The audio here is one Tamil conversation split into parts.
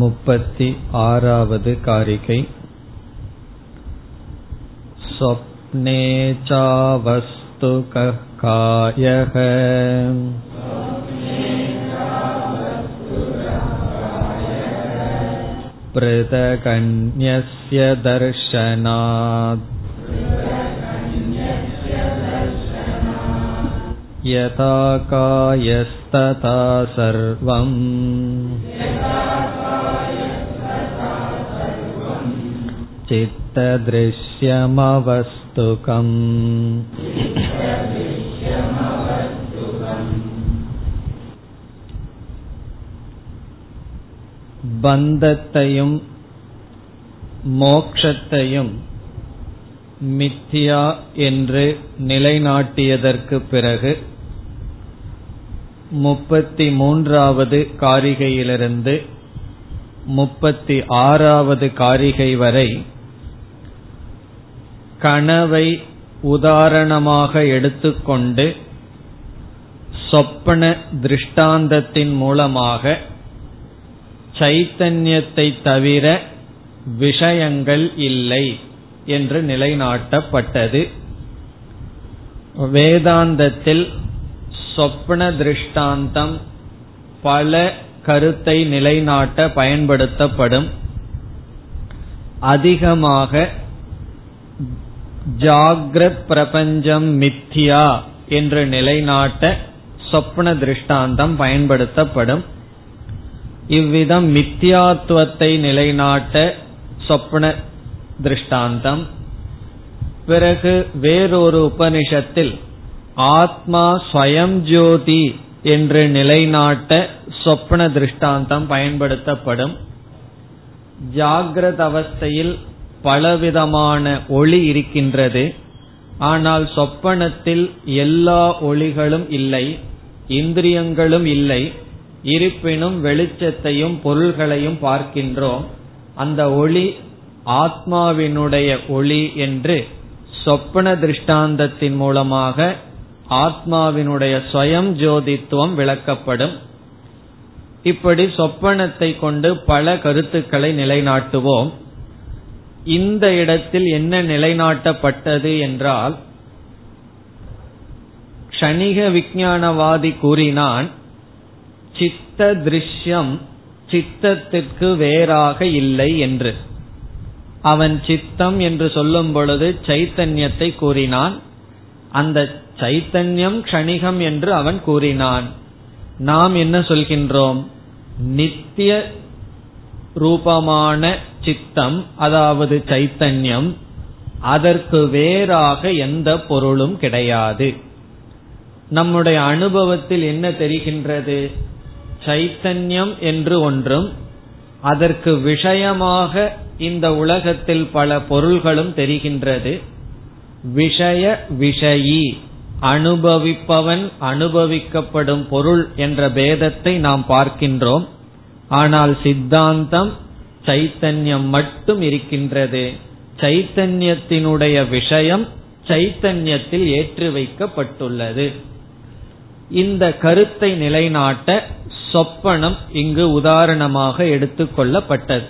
मुपति आरावद् कारिकै स्वप्ने चावस्तु कः कायः पृथगन्यस्य दर्शनात् यथा कायस्तथा सर्वम् चित्तदृश्यमवस्तुकम् பந்தத்தையும் மோக்ஷத்தையும் மித்தியா என்று நிலைநாட்டியதற்கு பிறகு முப்பத்தி மூன்றாவது காரிகையிலிருந்து முப்பத்தி ஆறாவது காரிகை வரை கனவை உதாரணமாக எடுத்துக்கொண்டு சொப்பன திருஷ்டாந்தத்தின் மூலமாக சைத்தன்யத்தை தவிர விஷயங்கள் இல்லை என்று நிலைநாட்டப்பட்டது. வேதாந்தத்தில் சொப்ன திருஷ்டாந்தம் பல கருத்தை நிலைநாட்ட பயன்படுத்தப்படும். அதிகமாக ஜாகிரத் பிரபஞ்சம் மித்யா என்று நிலைநாட்ட சொப்ன திருஷ்டாந்தம் பயன்படுத்தப்படும். இவ்விதம் மித்யாத்துவத்தை நிலைநாட்ட சொப்ன திருஷ்டாந்தம். பிறகு வேறொரு உபனிஷத்தில் ஆத்மா ஸ்வயம் ஜோதி என்று நிலைநாட்ட சொப்ன திருஷ்டாந்தம் பயன்படுத்தப்படும். ஜாகிரத அவஸ்தையில் பலவிதமான ஒளி இருக்கின்றது. ஆனால் சொப்பனத்தில் எல்லா ஒளிகளும் இல்லை இந்திரியங்களும் இல்லை இருப்பினும் வெளிச்சத்தையும் பொருள்களையும் பார்க்கின்றோம். அந்த ஒளி ஆத்மாவினுடைய ஒளி என்று சொப்பன திருஷ்டாந்தத்தின் மூலமாக ஆத்மாவினுடைய ஸ்வயம் ஜோதித்துவம் விளக்கப்படும். இப்படி சொப்பனத்தை கொண்டு பல கருத்துக்களை நிலைநாட்டுவோம். இந்த இடத்தில் என்ன நிலைநாட்டப்பட்டது என்றால் க்ஷணிக விஞ்ஞானவாதி கூறினான் சித்த திருஷ்யம் சித்தத்திற்கு வேறாக இல்லை என்று. அவன் சித்தம் என்று சொல்லும் பொழுது சைத்தன்யத்தை கூறினான். அந்த சைத்தன்யம் க்ஷணிகம் என்று அவன் கூறினான். நாம் என்ன சொல்கின்றோம்? நித்திய ரூபமான சித்தம் அதாவது சைத்தன்யம் அதற்கு வேறாக எந்த பொருளும் கிடையாது. நம்முடைய அனுபவத்தில் என்ன தெரிகின்றது? சைத்தன்யம் என்று ஒன்றும் அதற்கு விஷயமாக இந்த உலகத்தில் பல பொருள்களும் தெரிகின்றது. விஷய விஷயி அனுபவிப்பவன் அனுபவிக்கப்படும் பொருள் என்ற பேதத்தை நாம் பார்க்கின்றோம். ஆனால் சித்தாந்தம் சைத்தன்யம் மட்டும் இருக்கின்றது. சைத்தன்யத்தினுடைய விஷயம் சைத்தன்யத்தில் ஏற்றி வைக்கப்பட்டுள்ளது. இந்த கருத்தை நிலைநாட்ட சொப்பனம் இங்கு உதாரணமாக எடுத்துக்கொள்ளப்பட்டது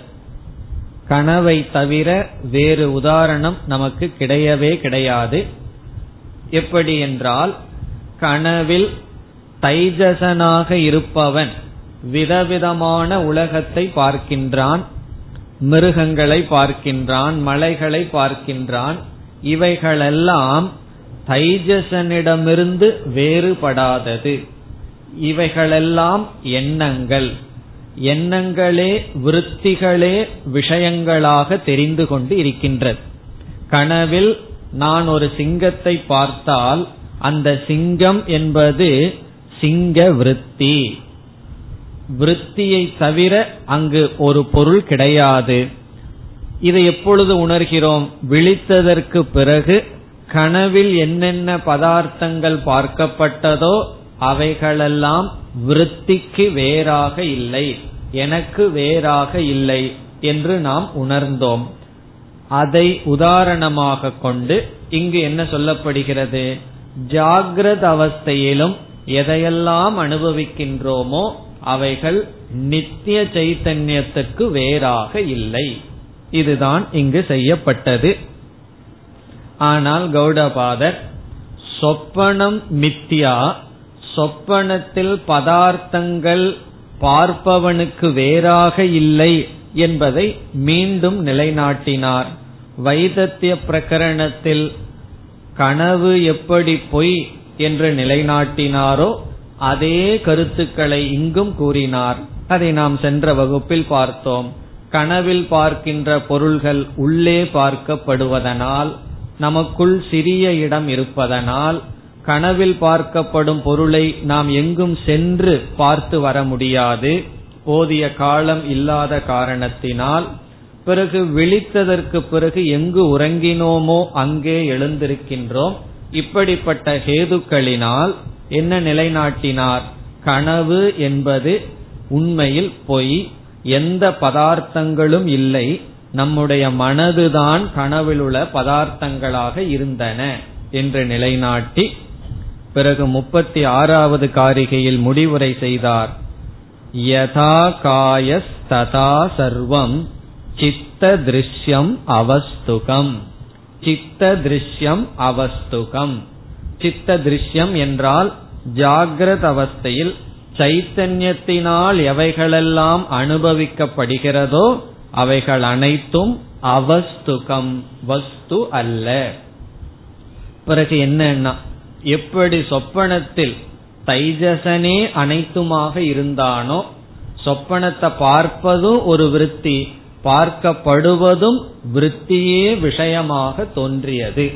கனவை தவிர வேறு உதாரணம் நமக்கு கிடையவே கிடையாது. எப்படி என்றால் கனவில் தைஜசனாக இருப்பவன் விதவிதமான உலகத்தை பார்க்கின்றான். மிருகங்களை பார்க்கின்றான் மலைகளை பார்க்கின்றான். இவைகளெல்லாம் தைஜசனிடமிருந்து வேறுபடாதது. இவைகளெல்லாம் எண்ணங்கள். எண்ணங்களே விருத்திகளே விஷயங்களாக தெரிந்து கொண்டு இருக்கின்றது. கனவில் நான் ஒரு சிங்கத்தை பார்த்தால் அந்த சிங்கம் என்பது சிங்க விருத்தி. விருத்தியை தவிர அங்கு ஒரு பொருள் கிடையாது. இதை எப்பொழுது உணர்கிறோம்? விழித்ததற்கு பிறகு கனவில் என்னென்ன பதார்த்தங்கள் பார்க்கப்பட்டதோ அவைகளெல்லாம் விருத்திக்கு வேறாக இல்லை. எனக்கு வேறாக இல்லை என்று நாம் உணர்ந்தோம். அதை உதாரணமாக கொண்டு இங்கு என்ன சொல்லப்படுகிறது? ஜாகிரத அவஸ்தையிலும் எதையெல்லாம் அனுபவிக்கின்றோமோ அவைகள் நித்திய சைத்தன்யத்துக்கு வேறாக இல்லை. இதுதான் இங்கு செய்யப்பட்டது. ஆனால் கௌடபாதர் சொப்பனம் மித்தியா சொப்பனத்தில் பதார்த்தங்கள் பார்ப்பவனுக்கு வேறாக இல்லை என்பதை மீண்டும் நிலைநாட்டினார். வைதத்திய பிரகரணத்தில் கனவு எப்படி பொய் என்று நிலைநாட்டினாரோ அதே கருத்துக்களை இங்கும் கூறினார். அதை நாம் சென்ற வகுப்பில் பார்த்தோம். கனவில் பார்க்கின்ற பொருள்கள் உள்ளே பார்க்கப்படுவதனால் நமக்குள் சிறிய இடம் இருப்பதனால் கனவில் பார்க்கப்படும் பொருளை நாம் எங்கும் சென்று பார்த்து வர முடியாது. போதிய காலம் இல்லாத காரணத்தினால் பிறகு விழித்ததற்கு பிறகு எங்கு உறங்கினோமோ அங்கே எழுந்திருக்கின்றோம். இப்படிப்பட்ட ஹேதுக்களினால் என்ன நிலைநாட்டினார்? கனவு என்பது உண்மையில் பொய். எந்த பதார்த்தங்களும் இல்லை. நம்முடைய மனதுதான் கனவில் உள்ள பதார்த்தங்களாக இருந்தன என்று நிலைநாட்டி பிறகு முப்பத்தி ஆறாவது காரிகையில் முடிவுரை செய்தார். யதா காயஸ் ததா சர்வம் சித்த திருஷ்யம் அவஸ்துகம். சித்த திருஷ்யம் அவஸ்துகம். சித்த திருஷ்யம் என்றால் ஜாகிரத அவஸ்தையில் சைத்தன்யத்தினால் எவைகளெல்லாம் அனுபவிக்கப்படுகிறதோ அவைகள் அனைத்தும் அவஸ்துகம் வஸ்து அல்ல. பிறகு என்னன்னா எப்படி சொப்பனத்தில் தைஜசனே அனைத்துமாக இருந்தானோ சொப்பனத்தை பார்ப்பதும் ஒரு விருத்தி பார்க்கப்படுவதும் விருத்தியே விஷயமாக தோன்றியது.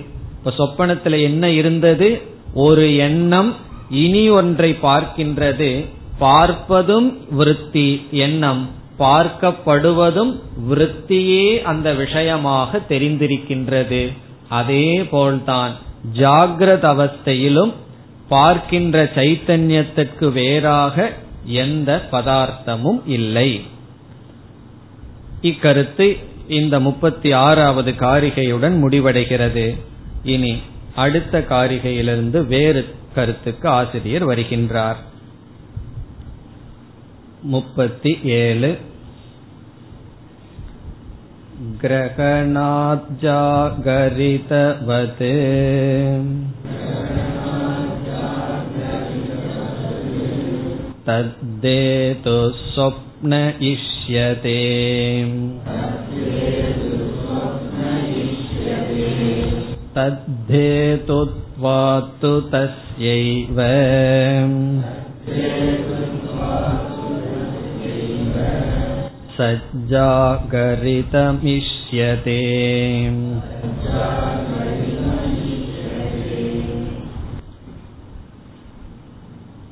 இப்ப சொப்பனத்துல என்ன இருந்தது? ஒரு எண்ணம் இனி ஒன்றை பார்க்கின்றது. பார்ப்பதும் விருத்தி எண்ணம். பார்க்கப்படுவதும் விருத்தியே அந்த விஷயமாக தெரிந்திருக்கின்றது. அதே போல்தான் ஜாகிரத அவஸ்தையிலும் பார்க்கின்ற சைத்தன்யத்திற்கு வேறாக எந்த பதார்த்தமும் இல்லை. இக்கருத்து இந்த முப்பத்தி ஆறாவது காரிகையுடன் முடிவடைகிறது. இனி அடுத்த காரிகையிலிருந்து வேறு கருத்துக்கு ஆசிரியர் வருகின்றார் முப்பத்தி ஏழு ग्रहणाज्जागरितवत् तद्देतु स्वप्न इष्यते तद्धेतुत्वात्तु तस्यैव सज्जागरितमिष्यते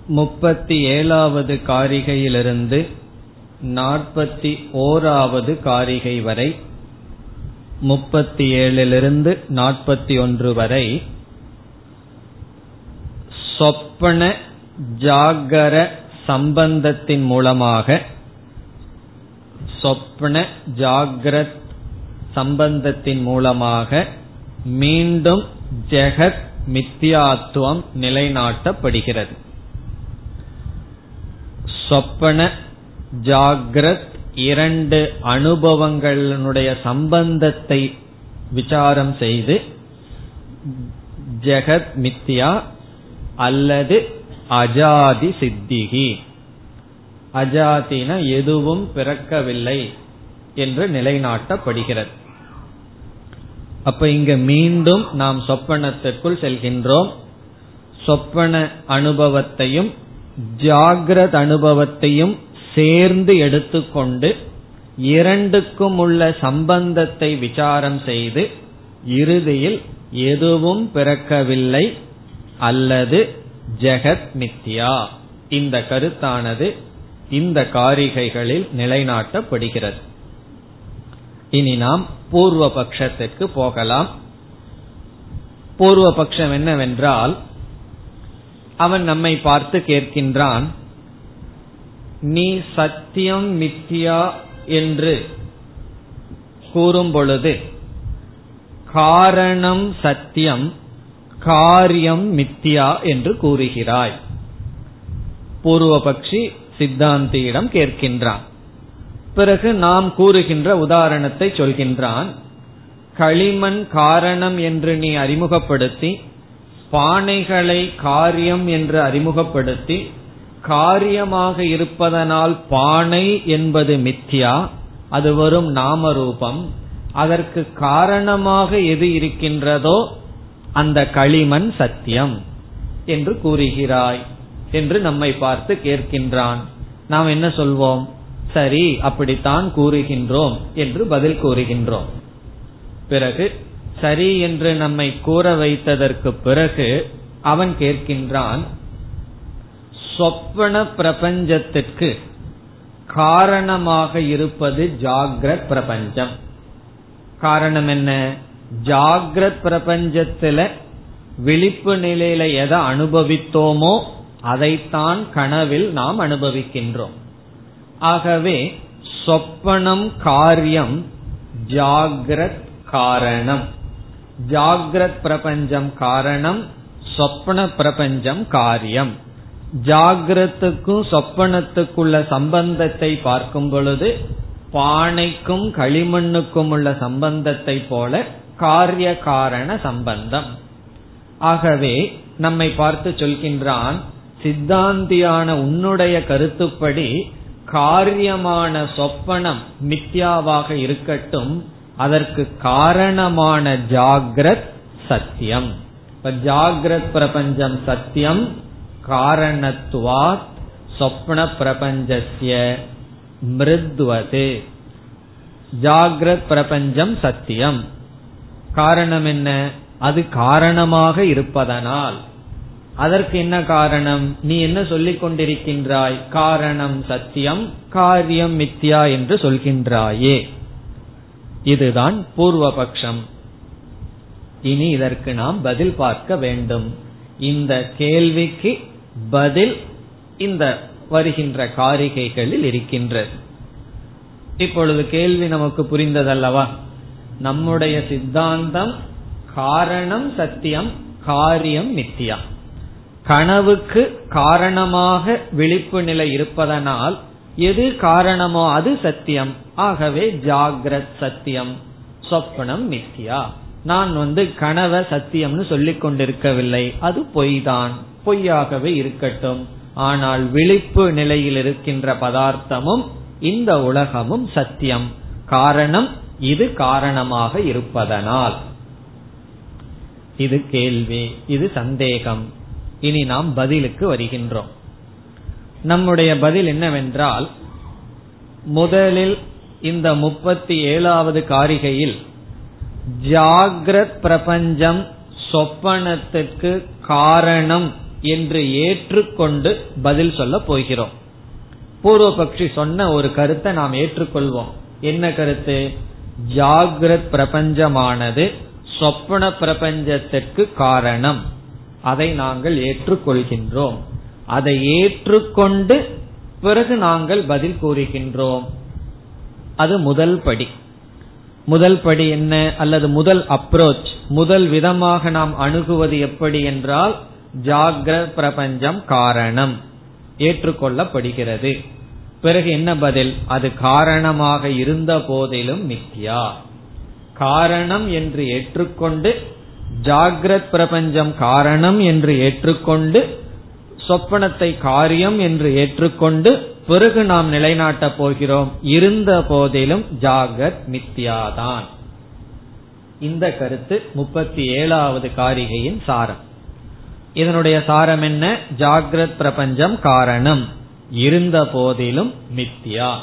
முப்பத்தி ஏழாவது காரிகையிலிருந்து நாற்பத்தி ஓராவது காரிகை வரை முப்பத்தி ஏழிலிருந்து நாற்பத்தி ஒன்று வரை சொப்பன ஜாகர சம்பந்தத்தின் மூலமாக சொப்ன ஜாகிரத் சம்பந்தத்தின் மூலமாக மீண்டும் ஜெகத் மித்தியாத்துவம் நிலைநாட்டப்படுகிறது. சொப்பன ஜாகிரத் இரண்டு அனுபவங்களுடைய சம்பந்தத்தை விசாரம் செய்து ஜெகத் மித்யா அல்லது அஜாதி சித்திகி. அஜாதின எதுவும் பிறக்கவில்லை என்று நிலைநாட்டப்படுகிறது. அப்ப இங்க மீண்டும் நாம் சொப்பனத்திற்குள் செல்கின்றோம். சொப்பன அனுபவத்தையும் ஜாகிரத அனுபவத்தையும் சேர்ந்து எடுத்துக்கொண்டு இரண்டுக்கும் உள்ள சம்பந்தத்தை விசாரம் செய்து இறுதியில் எதுவும் பிறக்கவில்லை அல்லது ஜெகத் மித்யா. இந்த கருத்தானது இந்த காரிகைகளில் நிலைநாட்டப்படுகிறது. இனி நாம் பூர்வ பட்சத்திற்கு போகலாம். பூர்வ பட்சம் என்னவென்றால் அவன் நம்மை பார்த்து கேட்கின்றான் நீ சத்தியம் மித்தியா என்று கூறும் பொழுது காரணம் சத்தியம் காரியம் மித்தியா என்று கூறுகிறாய். பூர்வபக்ஷி சித்தாந்தியிடம் கேட்கின்றான். பிறகு நாம் கூறுகின்ற உதாரணத்தை சொல்கின்றான். களிமண் காரணம் என்று நீ அறிமுகப்படுத்தி பானைகளை காரியம் என்று அறிமுகப்படுத்தி காரியமாக இருப்பதனால் பானை என்பது மித்யா அது வரும் நாம ரூபம் அதற்கு காரணமாக எது இருக்கின்றதோ அந்த களிமண் சத்தியம் என்று கூறுகிறாய் என்று நம்மை பார்த்து கேட்கின்றான். நாம் என்ன சொல்வோம்? சரி அப்படித்தான் கூறுகின்றோம் என்று பதில் கூறுகின்றோம். பிறகு சரி என்று நம்மை கூற வைத்ததற்கு பிறகு அவன் கேட்கின்றான் சொப்பன பிரபஞ்சத்திற்கு காரணமாக இருப்பது ஜாகிரத் பிரபஞ்சம். காரணம் என்ன? ஜாகிரத் பிரபஞ்சத்துல விழிப்பு நிலையில எதை அனுபவித்தோமோ அதைத்தான் கனவில் நாம் அனுபவிக்கின்றோம். ஆகவே சொப்பனம் காரியம் ஜாகிரத் காரணம். ஜாகிரத் பிரபஞ்சம் காரணம் சொப்பன பிரபஞ்சம் காரியம். ஜாகிரத்துக்கும் சொப்பனத்துக்குள்ள சம்பந்தத்தை பார்க்கும் பொழுது பானைக்கும் களிமண்ணுக்கும் உள்ள சம்பந்தத்தை போல காரிய காரண சம்பந்தம். ஆகவே நம்மை பார்த்து சொல்கின்றான் சித்தாந்தியான உன்னுடைய கருத்துப்படி காரியமான சொப்பனம் மித்யாவாக இருக்கட்டும் அதற்கு காரணமான ஜாகிரத் சத்தியம். இப்ப ஜாகிரத் பிரபஞ்சம் சத்தியம் காரணத்துவாத் சொப்ன பிரபஞ்சசிய மிருத்வது. ஜாகிரத் பிரபஞ்சம் சத்தியம். காரணம் என்ன? அது காரணமாக இருப்பதனால். அதற்கு என்ன காரணம்? நீ என்ன சொல்லிக் கொண்டிருக்கின்றாய்? காரணம் சத்தியம் காரியம் மித்யா என்று சொல்கின்றாயே. இதுதான் பூர்வபக்ஷம். இனி இதற்கு நாம் பதில் பார்க்க வேண்டும். இந்த கேள்விக்கு பதில் இந்த வருகின்ற காரிகைகளில் இருக்கின்றது. இப்பொழுது கேள்வி நமக்கு புரிந்ததல்லவா? நம்முடைய சித்தாந்தம் காரணம் சத்தியம் காரியம் நித்தியா கனவுக்கு காரணமாக விழிப்பு நிலை இருப்பதனால் எது காரணமோ அது சத்தியம். ஆகவே ஜாகிரத் சத்தியம் சொப்பனம் நித்தியா நான் வந்து கனவ சத்தியம்னு சொல்லிக் கொண்டிருக்கவில்லை அது பொய்தான். பொய்யாகவே இருக்கட்டும். ஆனால் விழிப்பு நிலையில் இருக்கின்ற பதார்த்தமும் இந்த உலகமும் சத்தியம். காரணம் இது காரணமாக இருப்பதனால். இது கேள்வி இது சந்தேகம். இனி நாம் பதிலுக்கு வருகின்றோம். நம்முடைய பதில் என்னவென்றால் முதலில் இந்த முப்பத்தி ஏழாவது காரிகையில் ஜாகிரத் பிரபஞ்சம் சொப்பனத்துக்கு காரணம் என்று ஏற்றுக்கொண்டு பதில் சொல்ல போகிறோம். பூர்வபக்ஷி சொன்ன ஒரு கருத்தை நாம் ஏற்றுக்கொள்வோம். என்ன கருத்து? ஜாகிரத் பிரபஞ்சமானது சொப்பன பிரபஞ்சத்திற்கு காரணம். அதை நாங்கள் ஏற்றுக்கொள்கின்றோம். அதை ஏற்றுக்கொண்டு பிறகு நாங்கள் பதில் கூறுகின்றோம். அது முதல் படி. முதல் படி என்ன? அல்லது முதல் அப்ரோச் முதல் விதமாக நாம் அணுகுவது எப்படி என்றால் ஜாகிர பிரபஞ்சம் காரணம் ஏற்றுக்கொள்ளப்படுகிறது. பிறகு என்ன பதில்? அது காரணமாக இருந்த போதிலும் மித்யா. காரணம் என்று ஏற்றுக்கொண்டு ஜாகிரத் பிரபஞ்சம் காரணம் என்று ஏற்றுக்கொண்டு சொப்பனத்தை காரியம் என்று ஏற்றுக்கொண்டு பிறகு நாம் நிலைநாட்டப் போகிறோம். இருந்த போதிலும் ஜாகத் மித்யாதான். இந்த கருத்து முப்பத்தி ஏழாவது காரிகையின் சாரம். இதனுடைய சாரம் என்ன? ஜாகிரத் பிரபஞ்சம் காரணம். இருந்த போதிலும் மித்யா.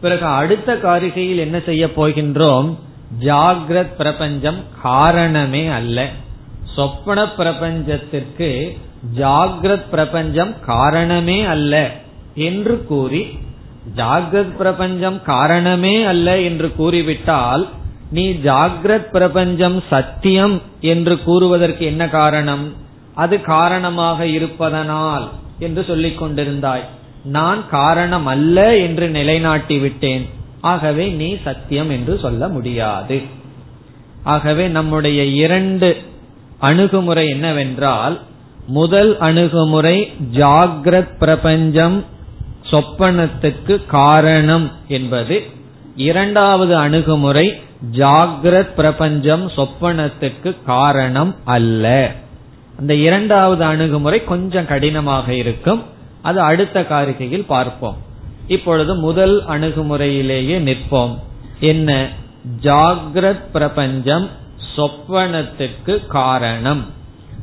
பிறகு அடுத்த காரிகையில் என்ன செய்ய போகின்றோம்? ஜாகிரத் பிரபஞ்சம் காரணமே அல்ல. சொப்பன பிரபஞ்சத்திற்கு ஜாகிரத் பிரபஞ்சம் காரணமே அல்ல என்று கூறி ஜாகிரத் பிரபஞ்சம் காரணமே அல்ல என்று கூறிவிட்டால் நீ ஜாகிரத் பிரபஞ்சம் சத்தியம் என்று கூறுவதற்கு என்ன காரணம்? அது காரணமாக இருப்பதனால் என்று சொல்லிக் கொண்டிருந்தாய். நான் காரணம் அல்ல என்று நிலைநாட்டி விட்டேன். ஆகவே நீ சத்தியம் என்று சொல்ல முடியாது. ஆகவே நம்முடைய இரண்டு அணுகுமுறை என்னவென்றால் முதல் அணுகுமுறை ஜாகிரத் பிரபஞ்சம் சொப்பனத்துக்கு காரணம் என்பது இரண்டாவது அணுகுமுறை ஜாகிரத் பிரபஞ்சம் சொப்பனத்துக்கு காரணம் அல்ல. அந்த இரண்டாவது அணுகுமுறை கொஞ்சம் கடினமாக இருக்கும். அது அடுத்த காரிகையில் பார்ப்போம். இப்பொழுது முதல் அணுகுமுறையிலேயே நிற்போம். என்ன? ஜாகிரத் பிரபஞ்சம் சொப்பனத்துக்கு காரணம்.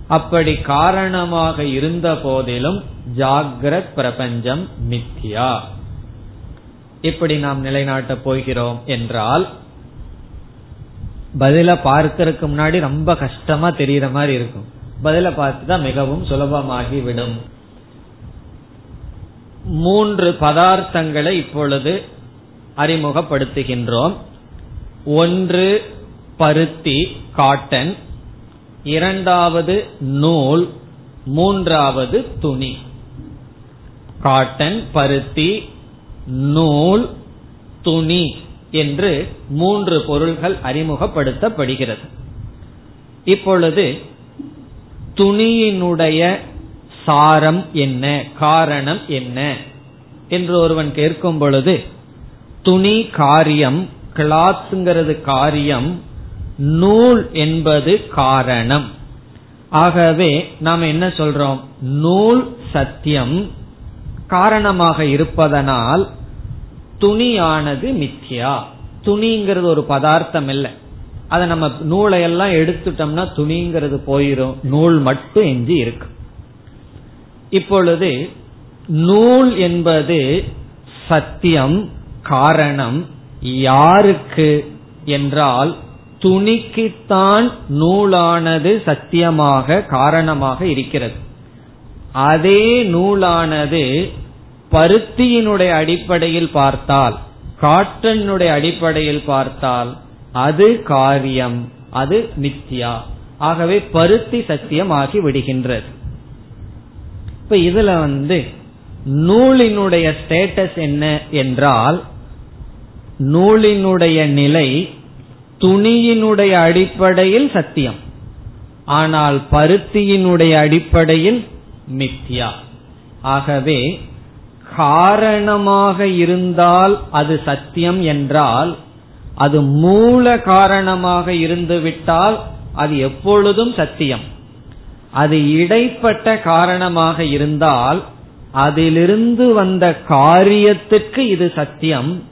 அப்படி காரணமாக இருந்த போதிலும் ஜாகிரத் பிரபஞ்சம் மித்யா இப்படி நாம் நிலைநாட்ட போகிறோம் என்றால் பதில பார்க்கறதுக்கு முன்னாடி ரொம்ப கஷ்டமா தெரியற மாதிரி இருக்கும். பதில பார்த்துதான் மிகவும் சுலபமாகிவிடும். மூன்று பதார்த்தங்களை இப்பொழுது அறிமுகப்படுத்துகின்றோம். ஒன்று பருத்தி காட்டன் இரண்டாவது நூல். மூன்றாவது துணி. காட்டன் பருத்தி நூல் துணி என்று மூன்று பொருள்கள் அறிமுகப்படுத்தப்படுகிறது. இப்பொழுது துணியினுடைய சாரம் என்ன? காரணம் என்ன? என்று ஒருவன் கேட்கும் பொழுது துணி காரியம் கிளாத்ங்கிறது காரியம் நூல் என்பது காரணம். ஆகவே நாம் என்ன சொல்றோம்? நூல் சத்தியம் காரணமாக இருப்பதனால் துணியானது மித்யா. துணிங்கிறது ஒரு பதார்த்தம் இல்லை. அதை நம்ம நூலை எல்லாம் எடுத்துட்டோம்னா துணிங்கிறது போயிரும். நூல் மட்டும் எஞ்சி இருக்கு. இப்பொழுது நூல் என்பது சத்தியம் காரணம் யாருக்கு என்றால் துணிக்குத்தான் நூலானது சத்தியமாக காரணமாக இருக்கிறது. அதே நூலானது பருத்தியினுடைய அடிப்படையில் பார்த்தால் காட்டனுடைய அடிப்படையில் பார்த்தால் அது காரியம் அது மித்தியா ஆகவே பருத்தி சத்தியமாகி விடுகின்றது. இப்ப இதுல வந்து நூலினுடைய ஸ்டேட்டஸ் என்ன என்றால் நூலினுடைய நிலை துணியினுடைய அடிப்படையில் சத்தியம் ஆனால் பருத்தியினுடைய அடிப்படையில் மித்யா. ஆகவே காரணமாக இருந்தால் அது சத்தியம் என்றால் அது மூல காரணமாக இருந்துவிட்டால் அது எப்பொழுதும் சத்தியம். அது இடைப்பட்ட காரணமாக இருந்தால் அதிலிருந்து வந்த காரியத்துக்கு இது சத்தியம்.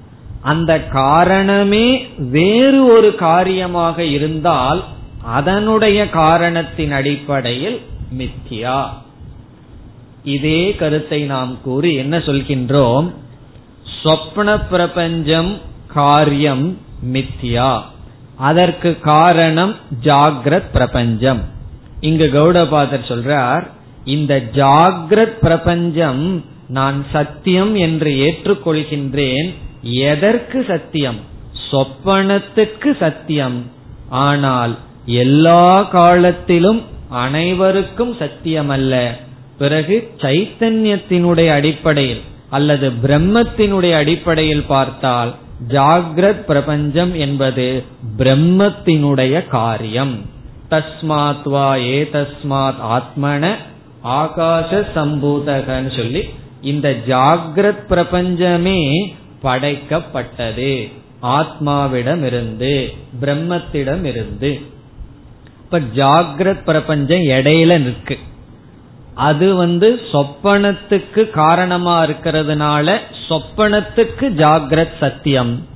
அந்த காரணமே வேறு ஒரு காரியமாக இருந்தால் அதனுடைய காரணத்தின் அடிப்படையில் மித்தியா இதே கருத்தை நாம் கூறி என்ன சொல்கின்றோம்? சொப்ன பிரபஞ்சம் காரியம் மித்யா அதற்கு காரணம் ஜாகிரத் பிரபஞ்சம். இங்கு கௌடபாதர் சொல்றார் இந்த ஜாகிரத் பிரபஞ்சம் நான் சத்தியம் என்று ஏற்றுக்கொள்கின்றேன். எதற்கு சத்தியம்? சொப்பனத்துக்கு சத்தியம். ஆனால் எல்லா காலத்திலும் அனைவருக்கும் சத்தியமல்ல. பிறகு சைத்தன்யத்தினுடைய அடிப்படையில் அல்லது பிரம்மத்தினுடைய அடிப்படையில் பார்த்தால் ஜாகிரத் பிரபஞ்சம் என்பது பிரம்மத்தினுடைய காரியம். தஸ்மாத் வா ஏ தஸ்மாத் ஆத்மன ஆகாச சம்பூதகன்னு சொல்லி இந்த ஜாகிரத் பிரபஞ்சமே படைக்கப்பட்டது. ஆத்மாவிடமிருந்து பிரம்மத்திடமிருந்து. இப்ப ஜாகிரத் பிரபஞ்சம் இடையில நிற்கு அது வந்து சொப்பனத்துக்கு காரணமா இருக்கிறதுனால சொப்பனத்துக்கு ஜாகிரத் சத்தியம்.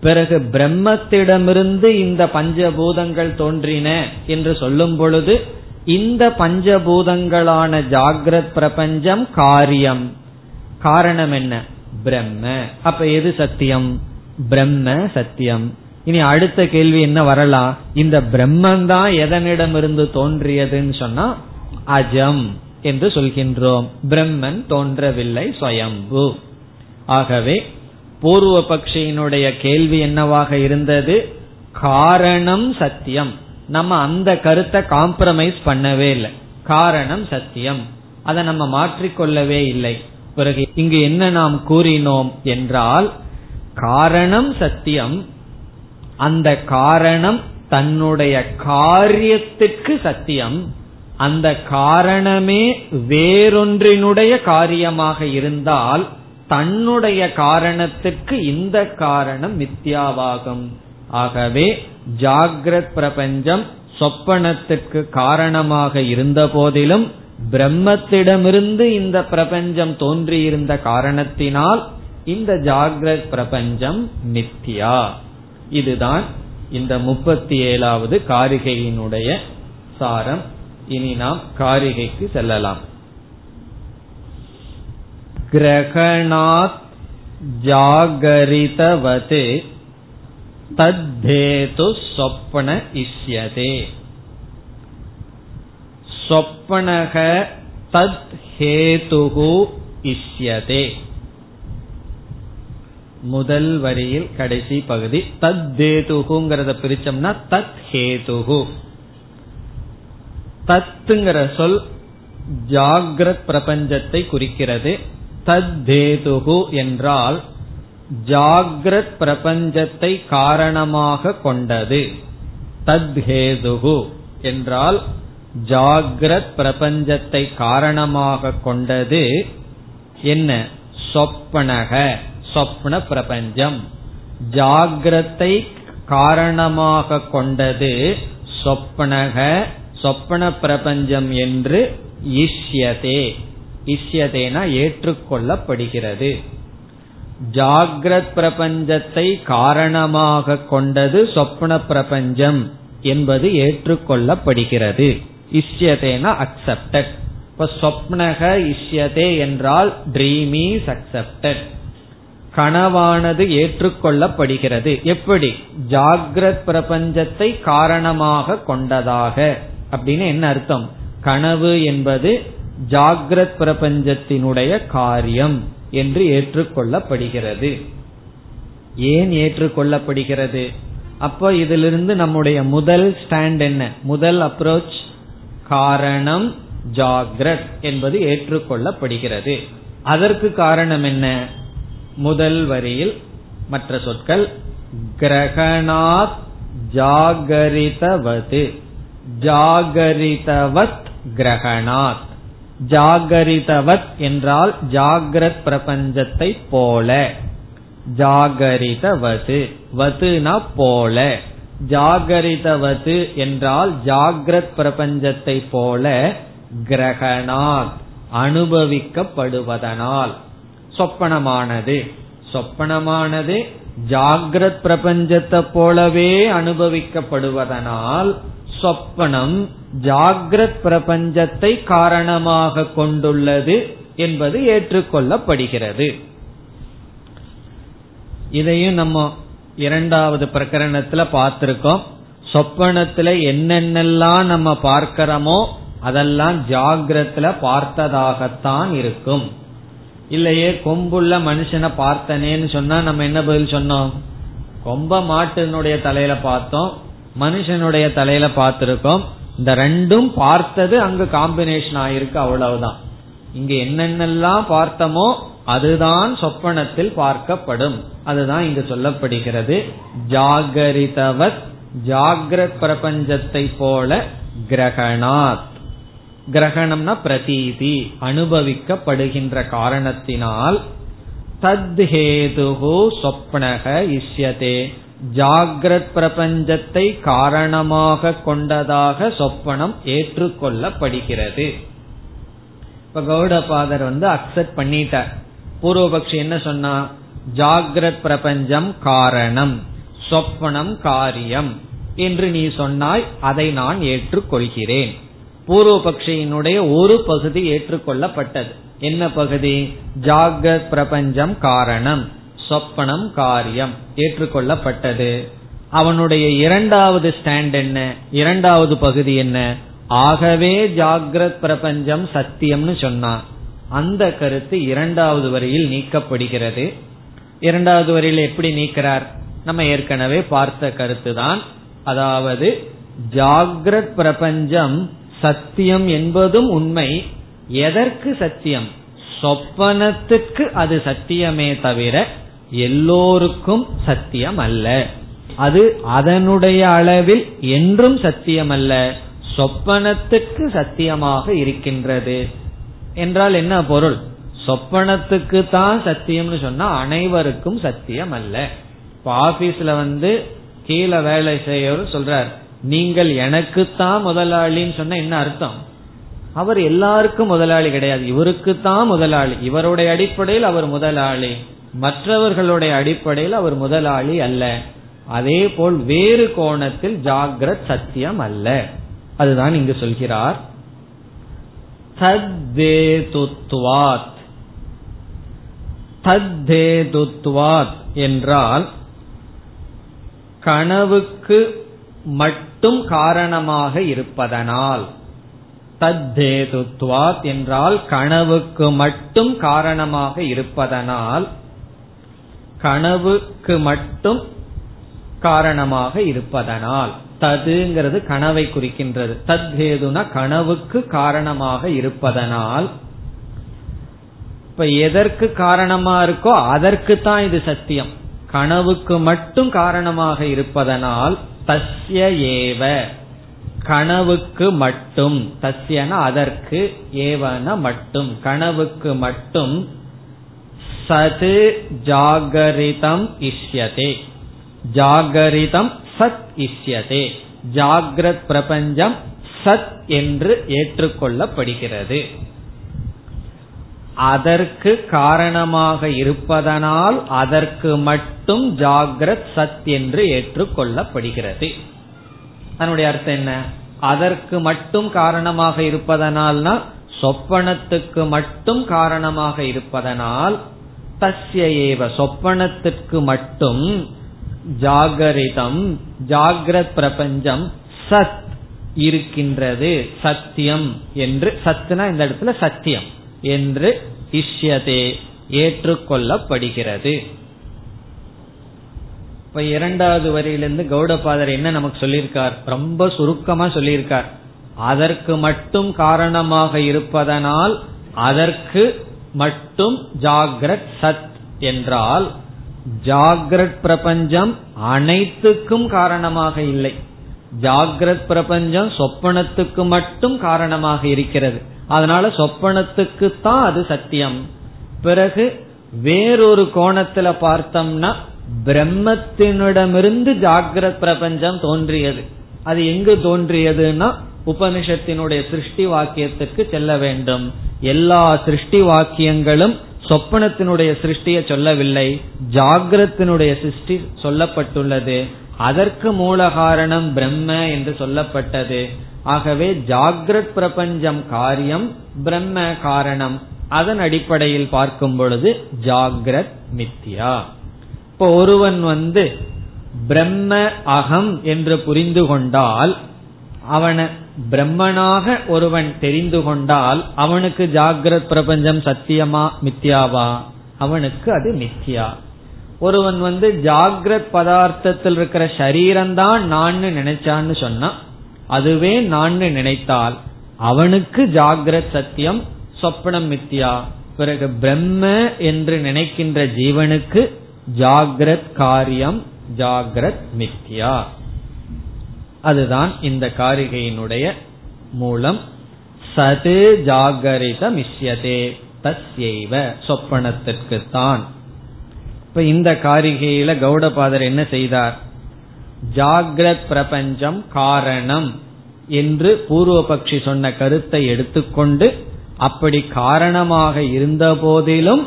பிறகு பிரம்மத்திடமிருந்து இந்த பஞ்சபூதங்கள் தோன்றின என்று சொல்லும் பொழுது இந்த பஞ்சபூதங்களான ஜாகிரத் பிரபஞ்சம் காரியம். காரணம் என்ன? பிரம்ம. அப்ப எது சத்தியம்? பிரம்ம சத்தியம். இனி அடுத்த கேள்வி என்ன வரலாம்? இந்த பிரம்மன் தான் எதனிடமிருந்து தோன்றியதுன்னு சொன்னா அஜம். என்று சொல்கின்றோம். பிரம்மன் தோன்றவில்லை சுயம்பு ஆகவே பூர்வ பக்ஷியினுடைய கேள்வி என்னவாக இருந்தது? காரணம் சத்தியம். நம்ம அந்த கருத்தை காம்ப்ரமைஸ் பண்ணவே இல்லை. காரணம் சத்தியம். அதை நம்ம மாற்றிக்கொள்ளவே இல்லை. பிறகு இங்கு என்ன நாம் கூறினோம் என்றால் காரணம் சத்தியம் அந்த காரணம் தன்னுடைய காரியத்துக்கு சத்தியம் அந்த காரணமே வேறொன்றினுடைய காரியமாக இருந்தால் தன்னுடைய காரணத்துக்கு இந்த காரணம் மித்யாவாகும். ஆகவே ஜாகிரத் பிரபஞ்சம் சொப்பனத்துக்கு காரணமாக இருந்த போதிலும் பிரம்மத்திடமிருந்து இந்த பிரபஞ்சம் தோன்றியிருந்த காரணத்தினால் இந்த ஜாகிரத் பிரபஞ்சம் மித்தியா இதுதான் இந்த முப்பத்தி ஏழாவது காரிகையினுடைய சாரம். இனி நாம் காரிகைக்கு செல்லலாம். கிரகணாத் ஜாகரிதவதே தத்தேது சொப்பன இஷ்யதே. சொப்பனக தத் ஹேதுகு இஷ்யதே. முதல் வரியில் கடைசி பகுதி தத் தேதுகுங்கிறத பிரிச்சோம்னா தத் ஹேதுகு தத்துங்கிற சொல் ஜாகிரத் பிரபஞ்சத்தை குறிக்கிறது. தத் தேதுகு என்றால் ஜாகிரத் பிரபஞ்சத்தை காரணமாக கொண்டது. தத்ஹேதுகு என்றால் ஜாகிரத் பிரபஞ்சத்தை காரணமாக கொண்டது. என்ன? சொப்பனக சொப்ன பிரபஞ்சம். ஜாகிரத்தை காரணமாக கொண்டது சொப்பனக சொப்பன பிரபஞ்சம் என்று இஷ்யதே. இஷ்யதேனா ஏற்றுக்கொள்ளப்படுகிறது. ஜாகிரத் பிரபஞ்சத்தை காரணமாக கொண்டது சொப்ன பிரபஞ்சம் என்பது ஏற்றுக்கொள்ளப்படுகிறது. இஷ்யதேனா அக்செப்டட் இப்ப சொப்னக இஷ்யதே என்றால் ட்ரீம் இஸ் அக்செப்டட் கனவானது ஏற்றுக்கொள்ளப்படுகிறது. எப்படி? ஜாகிரத் பிரபஞ்சத்தை காரணமாக கொண்டதாக. அப்படின்னு என்ன அர்த்தம்? கனவு என்பது ஜாகிரத் பிரபஞ்சத்தினுடைய காரியம் என்று ஏற்றுக்கொள்ளப்படுகிறது. ஏன் ஏற்றுக்கொள்ளப்படுகிறது? அப்போ இதிலிருந்து நம்முடைய முதல் ஸ்டாண்ட் என்ன? முதல் அப்ரோச் காரணம் ஜாகிரத் என்பது ஏற்றுக்கொள்ளப்படுகிறது. அதற்கு காரணம் என்ன? முதல் வரியில் மற்ற சொற்கள் கிரகணாத் ஜாகரிதவது. ஜாகரிதவத் கிரகணாத். ஜாகரிதவத் என்றால் ஜாகிரத் பிரபஞ்சத்தை போல. ஜாகரிதவது வதுனா போல. ஜாகரிதவது என்றால் ஜாகிரத் பிரபஞ்சத்தை போல கிரகணாத் அனுபவிக்கப்படுவதனால். சொப்பனமானது சொப்பனமானது ஜாகிரத் பிரபஞ்சத்தை போலவே அனுபவிக்கப்படுவதனால் சொப்பனம் ஜாகிரத் பிரபஞ்சத்தை காரணமாக கொண்டுள்ளது என்பது ஏற்றுக்கொள்ளப்படுகிறது. இதையும் நம்ம இரண்டாவது பிரகரணத்துல பார்த்திருக்கோம். சொப்பனத்துல என்னென்னலாம் நம்ம பார்க்கிறோமோ அதெல்லாம் ஜாகிரத்துல பார்த்ததாகத்தான் இருக்கும். இல்லையே கொம்புள்ள மனுஷனை பார்த்தனேன்னு சொன்னா நம்ம என்ன பதில் சொன்னோம்? கொம்ப மாட்டினுடைய தலையில பார்த்தோம். மனுஷனுடைய தலையில பார்த்திருக்கோம். இந்த ரெண்டும் பார்த்தது அங்க காம்பினேஷன் ஆயிருக்கு அவ்வளவுதான். இங்க என்னென்னலாம் பார்த்தோமோ அதுதான் சொப்பனத்தில் பார்க்கப்படும். அதுதான் இங்கு சொல்லப்படுகிறது. ஜாகரிதவத் ஜாகிரத் பிரபஞ்சத்தை போல கிரகணாத். கிரகணம்னா பிரதீதி அனுபவிக்கப்படுகின்ற காரணத்தினால் தத்ஹேதுகு சொப்னக இஷ்யதே. ஜாகிரத் பிரபஞ்சத்தை காரணமாக கொண்டதாக சொப்பனம் ஏற்றுக்கொள்ளப்படுகிறது. இப்ப கௌடபாதர் வந்து அக்செப்ட் பண்ணிட்டார். பூர்வபக்ஷி என்ன சொன்னா ஜாகிரத் பிரபஞ்சம் காரணம் சொப்பனம் காரியம். என்று நீ சொன்னாய் அதை நான் ஏற்றுக்கொள்கிறேன். பூர்வபக்ஷியினுடைய ஒரு பகுதி ஏற்றுக்கொள்ளப்பட்டது. என்ன பகுதி? ஜாகிரத் பிரபஞ்சம் காரணம். சொப்பனம் காரியம் ஏற்றுக்கொள்ளப்பட்டது. அவனுடைய இரண்டாவது ஸ்டாண்ட் என்ன? இரண்டாவது பகுதி என்ன? ஆகவே ஜாகிரத் பிரபஞ்சம் சத்தியம்னு சொன்னான் அந்த கருத்து இரண்டாவது வரியில் நீக்கப்படுகிறது. இரண்டாவது வரியில் எப்படி நீக்கிறார்? நம்ம ஏற்கனவே பார்த்த கருத்து தான். அதாவது ஜாகிரத் பிரபஞ்சம் சத்தியம் என்பதும் உண்மை. எதற்கு சத்தியம்? சொப்பனத்துக்கு அது சத்தியமே தவிர எல்லோருக்கும் சத்தியம் அல்ல அது அதனுடைய அளவில் என்றும் சத்தியம் அல்ல சொப்பனத்துக்கு சத்தியமாக இருக்கின்றது. என்றால் என்ன பொருள்? சொப்பனத்துக்கு தான் சத்தியம்னு சொன்னா அனைவருக்கும் சத்தியம் அல்ல இப்ப ஆபீஸ்ல வந்து கீழே வேலை செய்யவர் சொல்றார் நீங்கள் எனக்குத்தான் முதலாளின்னு சொன்ன என்ன அர்த்தம்? அவர் எல்லாருக்கும் முதலாளி கிடையாது. இவருக்கு தான் முதலாளி. இவருடைய அடிப்படையில் அவர் முதலாளி. மற்றவர்களுடைய அடிப்படையில் அவர் முதலாளி அல்ல. அதே போல் வேறு கோணத்தில் ஜாகிரத் சத்தியம் அல்ல. அதுதான் இங்கு சொல்கிறார். தத்தேதுத்வாத். தத்தேதுத்வாத் என்றால் கனவுக்கு மட்டும் காரணமாக இருப்பதனால். தத்தேதுத்வாத் என்றால் கனவுக்கு மட்டும் காரணமாக இருப்பதனால் கனவுக்கு மட்டும் காரணமாக இருப்பதனால். ததுங்கிறது கனவை குறிக்கின்றது. தத் ஹேதுனா கனவுக்கு காரணமாக இருப்பதனால். இப்ப எதற்கு காரணமா இருக்கோ அதற்கு தான் இது சத்தியம். கனவுக்கு மட்டும் காரணமாக இருப்பதனால் தஸ்ய ஏவ. கனவுக்கு மட்டும். தஸ்யன அதற்கு ஏவன மட்டும். கனவுக்கு மட்டும் சது ஜாகரிதம் இஷ்யதே. ஜாகரிதம் சத் இஷ்யதே. ஜாகிரத் பிரபஞ்சம் சத் என்று ஏற்றுக்கொள்ளப்படுகிறது. அதற்கு காரணமாக இருப்பதனால் அதற்கு மட்டும் ஜாகிரத் சத் என்று ஏற்றுக்கொள்ளப்படுகிறது. அதனுடைய அர்த்தம் என்ன? அதற்கு மட்டும் காரணமாக இருப்பதனால்னா சொப்பனத்துக்கு மட்டும் காரணமாக இருப்பதனால் தஸ்ய ஏவ சொப்பனத்திற்கு மட்டும் ஜாகரிதம் ஜாகிரத் பிரபஞ்சம் சத் இருக்கின்றது சத்தியம் என்று சத்துனா இந்த இடத்துல சத்தியம் என்று இஷ்யதே ஏற்றுக்கொள்ளப்படுகிறது. இப்ப இரண்டாவது வரியிலிருந்து கௌடபாதர் என்ன நமக்கு சொல்லியிருக்கார்? ரொம்ப சுருக்கமா சொல்லியிருக்கார். அதற்கு மட்டும் காரணமாக இருப்பதனால் அதற்கு மட்டும் ஜாகிரத் சத் என்றால் ஜாகிரத் பிரபஞ்சம் அனைத்துக்கும் காரணமாக இல்லை. ஜாகிரத் பிரபஞ்சம் சொப்பனத்துக்கு மட்டும் காரணமாக இருக்கிறது. அதனால சொப்பனத்துக்கு தான் அது சத்தியம். பிறகு வேறொரு கோணத்துல பார்த்தோம்னா பிரம்மத்தினிடமிருந்து ஜாகிரத் பிரபஞ்சம் தோன்றியது. அது எங்கு தோன்றியதுன்னா உபனிஷத்தினுடைய சிருஷ்டி வாக்கியத்துக்கு செல்ல வேண்டும். எல்லா சிருஷ்டி வாக்கியங்களும் சொப்பனத்தினுடைய சிருஷ்டியை சொல்லவில்லை. ஜாகிரத்தினுடைய சிருஷ்டி சொல்லப்பட்டுள்ளது. அதற்கு மூல காரணம் பிரம்ம என்று சொல்லப்பட்டது. ஆகவே ஜாகிரத் பிரபஞ்சம் காரியம் பிரம்ம காரணம். அதன் அடிப்படையில் பார்க்கும் பொழுது ஜாகிரத் மித்யா. இப்போ ஒருவன் வந்து பிரம்ம அகம் என்று புரிந்து கொண்டால் அவனை பிரம்மனாக ஒருவன் தெரிந்து கொண்டால் அவனுக்கு ஜாகிரத் பிரபஞ்சம் சத்தியமா மித்யாவா? அவனுக்கு அது மித்யா. ஒருவன் வந்து ஜாகிரத் பதார்த்தத்தில் இருக்கிற சரீரம்தான் நான் நினைச்சான்னு சொன்னா அதுவே நான் நினைத்தால் அவனுக்கு ஜாகிரத் சத்தியம் சொப்பனம் மித்யா. பிறகு பிரம்ம என்று நினைக்கின்ற ஜீவனுக்கு ஜாகிரத் காரியம் ஜாகிரத் மித்யா. அதுதான் இந்த காரிகையினுடைய மூலம். சது ஜாகரித மிஷ்யதே தஸ்யைவ சொப்பனத்திற்கு தான் இப்ப இந்த காரிகையில கௌடபாதர் என்ன செய்தார்? ஜாகிரத் பிரபஞ்சம் காரணம் என்று பூர்வபக்ஷி சொன்ன கருத்தை எடுத்துக்கொண்டு அப்படி காரணமாக இருந்த போதிலும்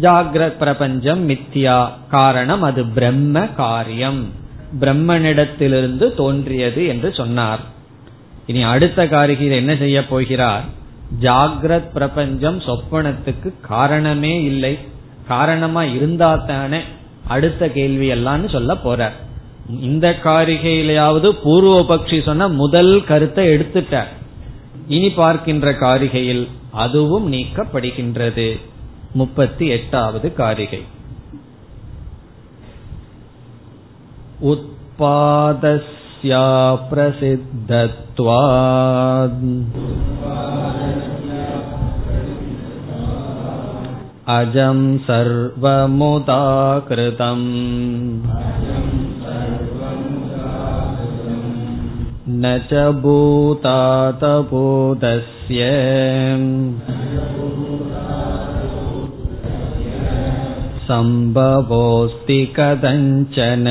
ஜாகிரத் பிரபஞ்சம் மித்தியா காரணம் அது பிரம்ம காரியம். பிரம்மனிடத்திலிருந்து தோன்றியது என்று சொன்னார். இனி அடுத்த காரிகையில் என்ன செய்ய போகிறார்? ஜாகிரத் பிரபஞ்சம் சொப்பனத்துக்கு காரணமே இல்லை. காரணமா இருந்தா தானே அடுத்த கேள்வி எல்லாம்னு சொல்ல போறார். இந்த காரிகையிலாவது பூர்வபக்ஷி சொன்ன முதல் கருத்தை எடுத்துட்டார். இனி பார்க்கின்ற காரிகையில் அதுவும் நீக்கப்படுகின்றது. முப்பத்தி எட்டாவது காரிகை. उत्पादस्या प्रसिद्धत्वात् अजं सर्वमुदाकृतम् न च भूतातबोधस्य सम्भवोऽस्ति कथञ्चन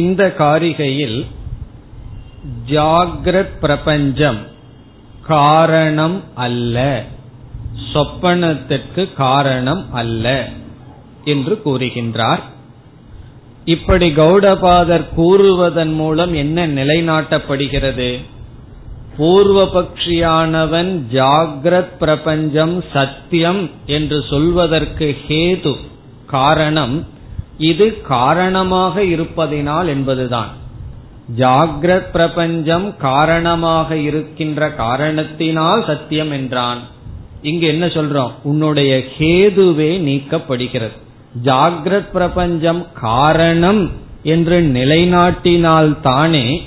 இந்த காரிகையில் ஜாகிரத் பிரபஞ்சம் காரணம் அல்ல சொப்பனத்திற்கு காரணம் அல்ல என்று கூறுகின்றார் இப்படி கௌடபாதர் கூறுவதன் மூலம் என்ன நிலைநாட்டப்படுகிறது பூர்வபக்ஷியானவன் ஜாகிரத் பிரபஞ்சம் சத்தியம் என்று சொல்வதற்கு ஹேது காரணம். இது காரணமாக இருப்பதினால் என்பதுதான். ஜாகிரத் பிரபஞ்சம் காரணமாக இருக்கின்ற காரணத்தினால் சத்தியம் என்றான். இங்கு என்ன சொல்றோம்? உன்னுடைய ஹேதுவே நீக்கப்படுகிறது. ஜாகிரத் பிரபஞ்சம் காரணம் என்று நிலைநாட்டினால் தானே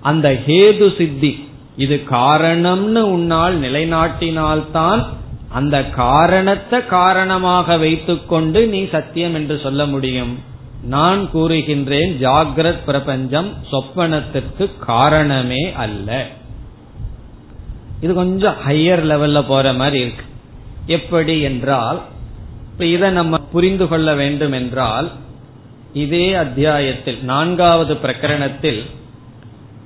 அந்த ஹேது சித்தி இது காரணம்னு உன்னால் நிலைநாட்டினால்தான் அந்த காரணத்தை காரணமாக வைத்துக்கொண்டு நீ சத்தியம் என்று சொல்ல முடியும். நான் கூறுகின்றேன் ஜாகிரத் பிரபஞ்சம் சொப்பனத்திற்கு காரணமே அல்ல. இது கொஞ்சம் ஹையர் லெவல்ல போற மாதிரி இருக்கு. எப்படி என்றால் இப்ப இதை நம்ம புரிந்து கொள்ள வேண்டும் என்றால் இதே அத்தியாயத்தில் நான்காவது பிரகரணத்தில்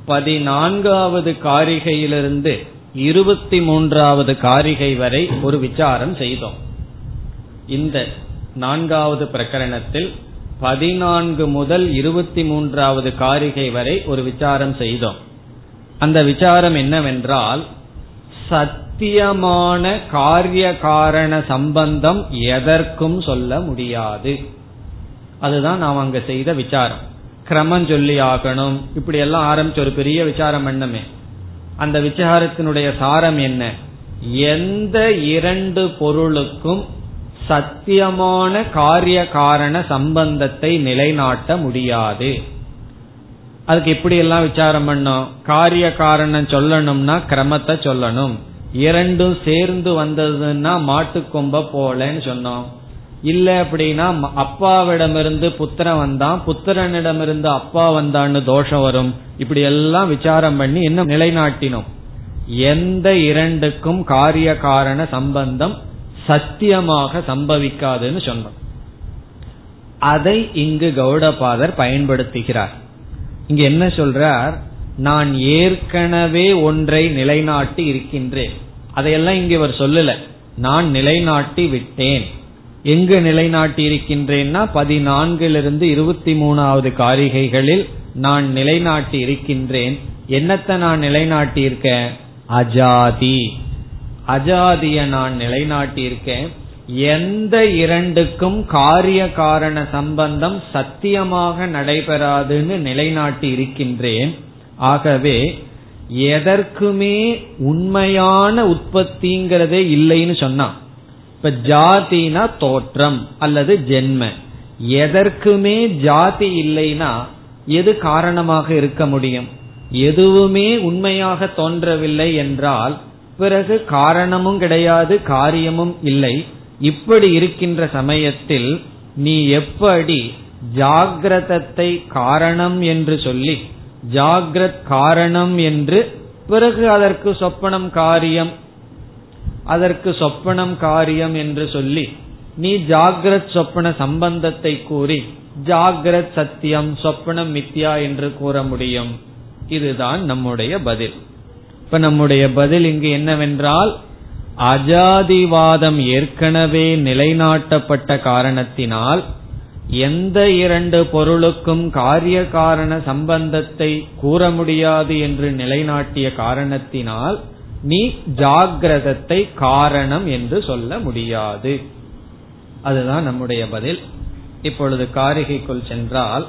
பதினான்காவது காரிகையிலிருந்து இருபத்தி மூன்றாவது காரிகை வரை ஒரு விசாரம் செய்தோம். இந்த நான்காவது பிரகரணத்தில் பதினான்கு முதல் இருபத்தி மூன்றாவது காரிகை வரை ஒரு விசாரம் செய்தோம். அந்த விசாரம் என்னவென்றால் சத்தியமான காரிய காரண சம்பந்தம் எதற்கும் சொல்ல முடியாது. அதுதான் நாம் அங்க செய்த விசாரம். கிரமம் சொல்லி ஆகணும். இப்படி எல்லாம் ஆரம்பிச்சு ஒரு பெரிய விசாரம் பண்ணமே அந்த விசாரத்தினுடைய சாரம் என்ன? எந்த இரண்டு பொருளுக்கும் சத்தியமான காரிய காரண சம்பந்தத்தை நிலைநாட்ட முடியாது. அதுக்கு எப்படி எல்லாம் விசாரம் பண்ணோம். காரிய காரணம் சொல்லணும்னா கிரமத்தை சொல்லணும். இரண்டும் சேர்ந்து வந்ததுன்னா மாட்டுக்கொம்ப போலன்னு சொன்னோம். இல்ல அப்படின்னா அப்பாவிடமிருந்து புத்திரன் வந்தான். புத்திரனிடமிருந்து அப்பா வந்தான்னு தோஷம் வரும். இப்படி எல்லாம் விசாரம் பண்ணி என்ன நிலைநாட்டினோம். எந்த இரண்டுக்கும் காரிய காரண சம்பந்தம் சத்தியமாக சம்பவிக்காதுன்னு சொன்னோம். அதை இங்கு கௌடபாதர் பயன்படுத்துகிறார். இங்க என்ன சொல்றார்? நான் ஏற்கனவே ஒன்றை நிலைநாட்டி இருக்கின்றேன். அதையெல்லாம் இங்க இவர் சொல்லல. நான் நிலைநாட்டி விட்டேன். எங்கு நிலைநாட்டி இருக்கின்றேன்னா பதினான்கிலிருந்து இருபத்தி மூணாவது காரிகைகளில் நான் நிலைநாட்டி இருக்கின்றேன் என்னத்தை நான் நிலைநாட்டி இருக்கேன் அஜாதி. அஜாதிய நான் நிலைநாட்டி இருக்கேன் எந்த இரண்டுக்கும் காரிய காரண சம்பந்தம் சத்தியமாக நடைபெறாதுன்னு நிலைநாட்டி இருக்கின்றேன் ஆகவே எதற்குமே உண்மையான உற்பத்திங்கிறதே இல்லைன்னு சொன்னான். இப்ப ஜாதினா தோற்றம் அல்லது ஜென்ம. எதற்குமே ஜாதி இல்லைன்னா எது காரணமாக இருக்க முடியும்? எதுவுமே உண்மையாக தோன்றவில்லை என்றால் பிறகு காரணமும் கிடையாது காரியமும் இல்லை. இப்படி இருக்கின்ற சமயத்தில் நீ எப்படி ஜாகிரதத்தை காரணம் என்று சொல்லி ஜாகிரத் காரணம் என்று பிறகு அதற்கு சொப்பனம் காரியம் அதற்கு சொப்பனம் காரியம் என்று சொல்லி நீ ஜாகிரத் சொப்பன சம்பந்தத்தை கூறி ஜாகிரத் சத்தியம் சொப்பனம் மித்யா என்று கூற முடியும். இதுதான் நம்முடைய பதில். இப்ப நம்முடைய பதில் இங்கு என்னவென்றால் அஜாதிவாதம் ஏற்கனவே நிலைநாட்டப்பட்ட காரணத்தினால் எந்த இரண்டு பொருளுக்கும் காரிய காரண சம்பந்தத்தை கூற முடியாது என்று நிலைநாட்டிய காரணத்தினால் நீ ஜாகிரதத்தை காரணம் என்று சொல்ல முடியாது. அதுதான் நம்முடைய பதில். இப்பொழுது காரிகைக்குள் சென்றால்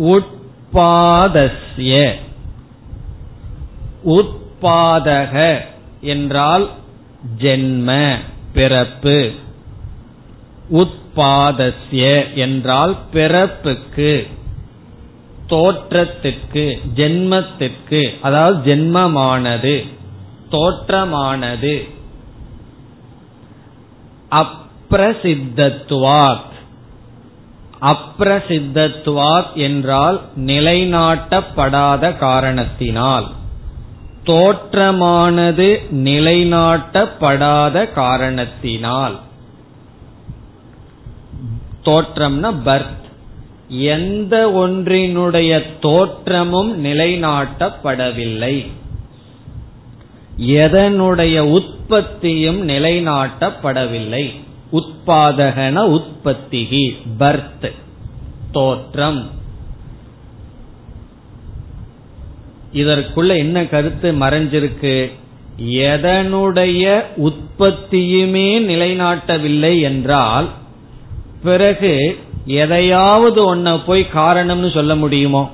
உட்பாதஸ்ய உட்பாதக என்றால் ஜென்ம பிறப்பு. உட்பாதஸ்ய என்றால் பிறப்புக்கு. தோற்றத்திற்கு ஜென்மத்திற்கு அதாவது ஜென்மமானது தோற்றமானது அப்பிரசித்தத்துவாத். அப்பிரசித்தத்துவாத் என்றால் நிலைநாட்டப்படாத காரணத்தினால். தோற்றமானது நிலைநாட்டப்படாத காரணத்தினால். தோற்றம்னா பர்த் எந்த ஒன்றினுடைய தோற்றமும் நிலைநாட்டப்படவில்லை. எதனுடைய உற்பத்தியும் நிலைநாட்டப்படவில்லை. உற்பாதகன உற்பத்திகி பர்த் தோற்றம். இதற்குள்ள என்ன கருத்து மறைஞ்சிருக்கு? எதனுடைய உற்பத்தியுமே நிலைநாட்டவில்லை என்றால் பிறகு எதையாவது ஒன்ன போய் காரணம்னு சொல்ல முடியுமோ?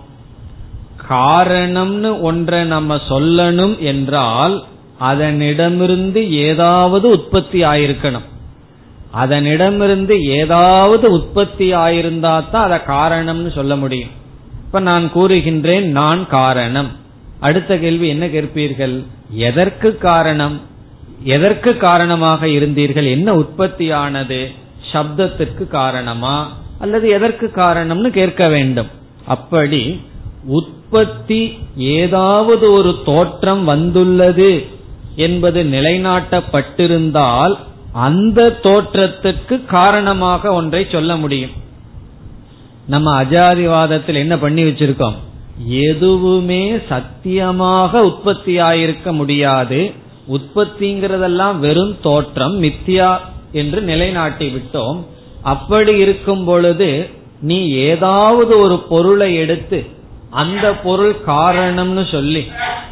காரணம்னு ஒன்றை நம்ம சொல்லணும் என்றால் அதனிடமிருந்து ஏதாவது உற்பத்தி ஆயிருக்கணும். அதனிடமிருந்து ஏதாவது உற்பத்தி ஆயிருந்தா தான் அதை காரணம்னு சொல்ல முடியும். இப்ப நான் கூறுகின்றேன் நான் காரணம். அடுத்த கேள்வி என்ன கேட்பீர்கள்? எதற்கு காரணம்? எதற்கு காரணமாக இருந்தீர்கள்? என்ன உற்பத்தி ஆனது சப்தத்திற்கு காரணமா? அல்லது எதற்கு காரணம்னு கேட்க வேண்டும். அப்படி உற்பத்தி ஏதாவது ஒரு தோற்றம் வந்துள்ளது என்பது நிலைநாட்டப்பட்டிருந்தால் அந்த தோற்றத்துக்கு காரணமாக ஒன்றை சொல்ல முடியும். நம்ம அஜாதிவாதத்தில் என்ன பண்ணி வச்சிருக்கோம்? எதுவுமே சத்தியமாக உற்பத்தி ஆயிருக்க முடியாது. உற்பத்திங்கிறதெல்லாம் வெறும் தோற்றம் மித்தியா என்று நிலைநாட்டி விட்டோம் அப்படி இருக்கும் பொழுது நீ ஏதாவது ஒரு பொருளை எடுத்து அந்த பொருள் காரணம்னு சொல்லி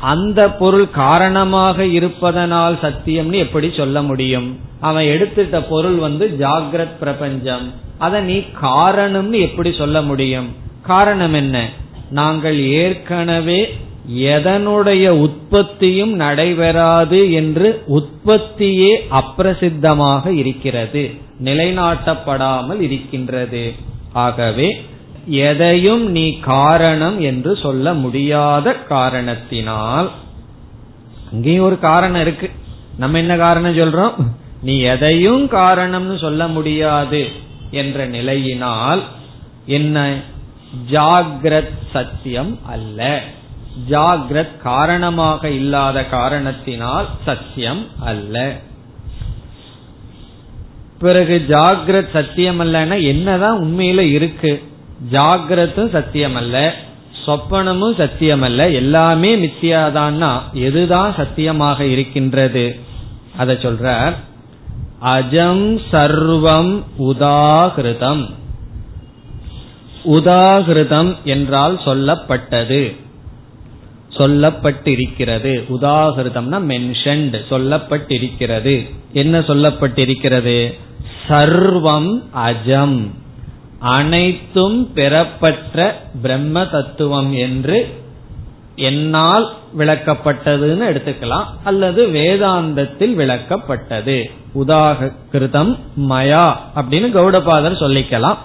அந்த பொருள் காரணமாக இருப்பதனால் சத்தியம்னு எப்படி சொல்ல முடியும்? அவன் எடுத்துட்ட பொருள் வந்து ஜாகிரத் பிரபஞ்சம். அதை நீ காரணம்னு எப்படி சொல்ல முடியும்? காரணம் என்ன? நாங்கள் ஏற்கனவே எதனுடைய உற்பத்தியும் நடைபெறாது என்று உற்பத்தியே அப்பிரசித்தமாக இருக்கிறது நிலைநாட்டப்படாமல் இருக்கின்றது. ஆகவே எதையும் நீ காரணம் என்று சொல்ல முடியாத காரணத்தினால் அங்கேயும் ஒரு காரணம் இருக்கு. நம்ம என்ன காரணம் சொல்றோம்? நீ எதையும் காரணம்னு சொல்ல முடியாது என்ற நிலையினால் என்ன? ஜாகிரத் சத்தியம் அல்ல. ஜாகிரத் காரணமாக இல்லாத காரணத்தினால் சத்தியம் அல்ல. பிறகு ஜாகிரத் சத்தியம் அல்லன்னா என்னதான் உண்மையில இருக்கு. ஜாகிரத்தும் சத்தியம் அல்ல சொப்பனமும் சத்தியம் அல்ல எல்லாமே மித்தியாதான்னா எதுதான் சத்தியமாக இருக்கின்றது? அத சொல்ற அஜம் சர்வம் உதாகிருதம். உதாகிருதம் என்றால் சொல்லப்பட்டது. சொல்லப்பட்டிருக்கிறது. உதாகிருதம்னா மென்ஷன்ட் சொல்லப்பட்டிருக்கிறது. என்ன சொல்லப்பட்டிருக்கிறது? சர்வம் அஜம். அனைத்தும் பெறப்பட்ட பிரம்ம தத்துவம் என்று என்னால் விளக்கப்பட்டதுன்னு எடுத்துக்கலாம். அல்லது வேதாந்தத்தில் விளக்கப்பட்டது. உதாகிருதம் மயா அப்படின்னு கௌடபாதர் சொல்லிக்கலாம்.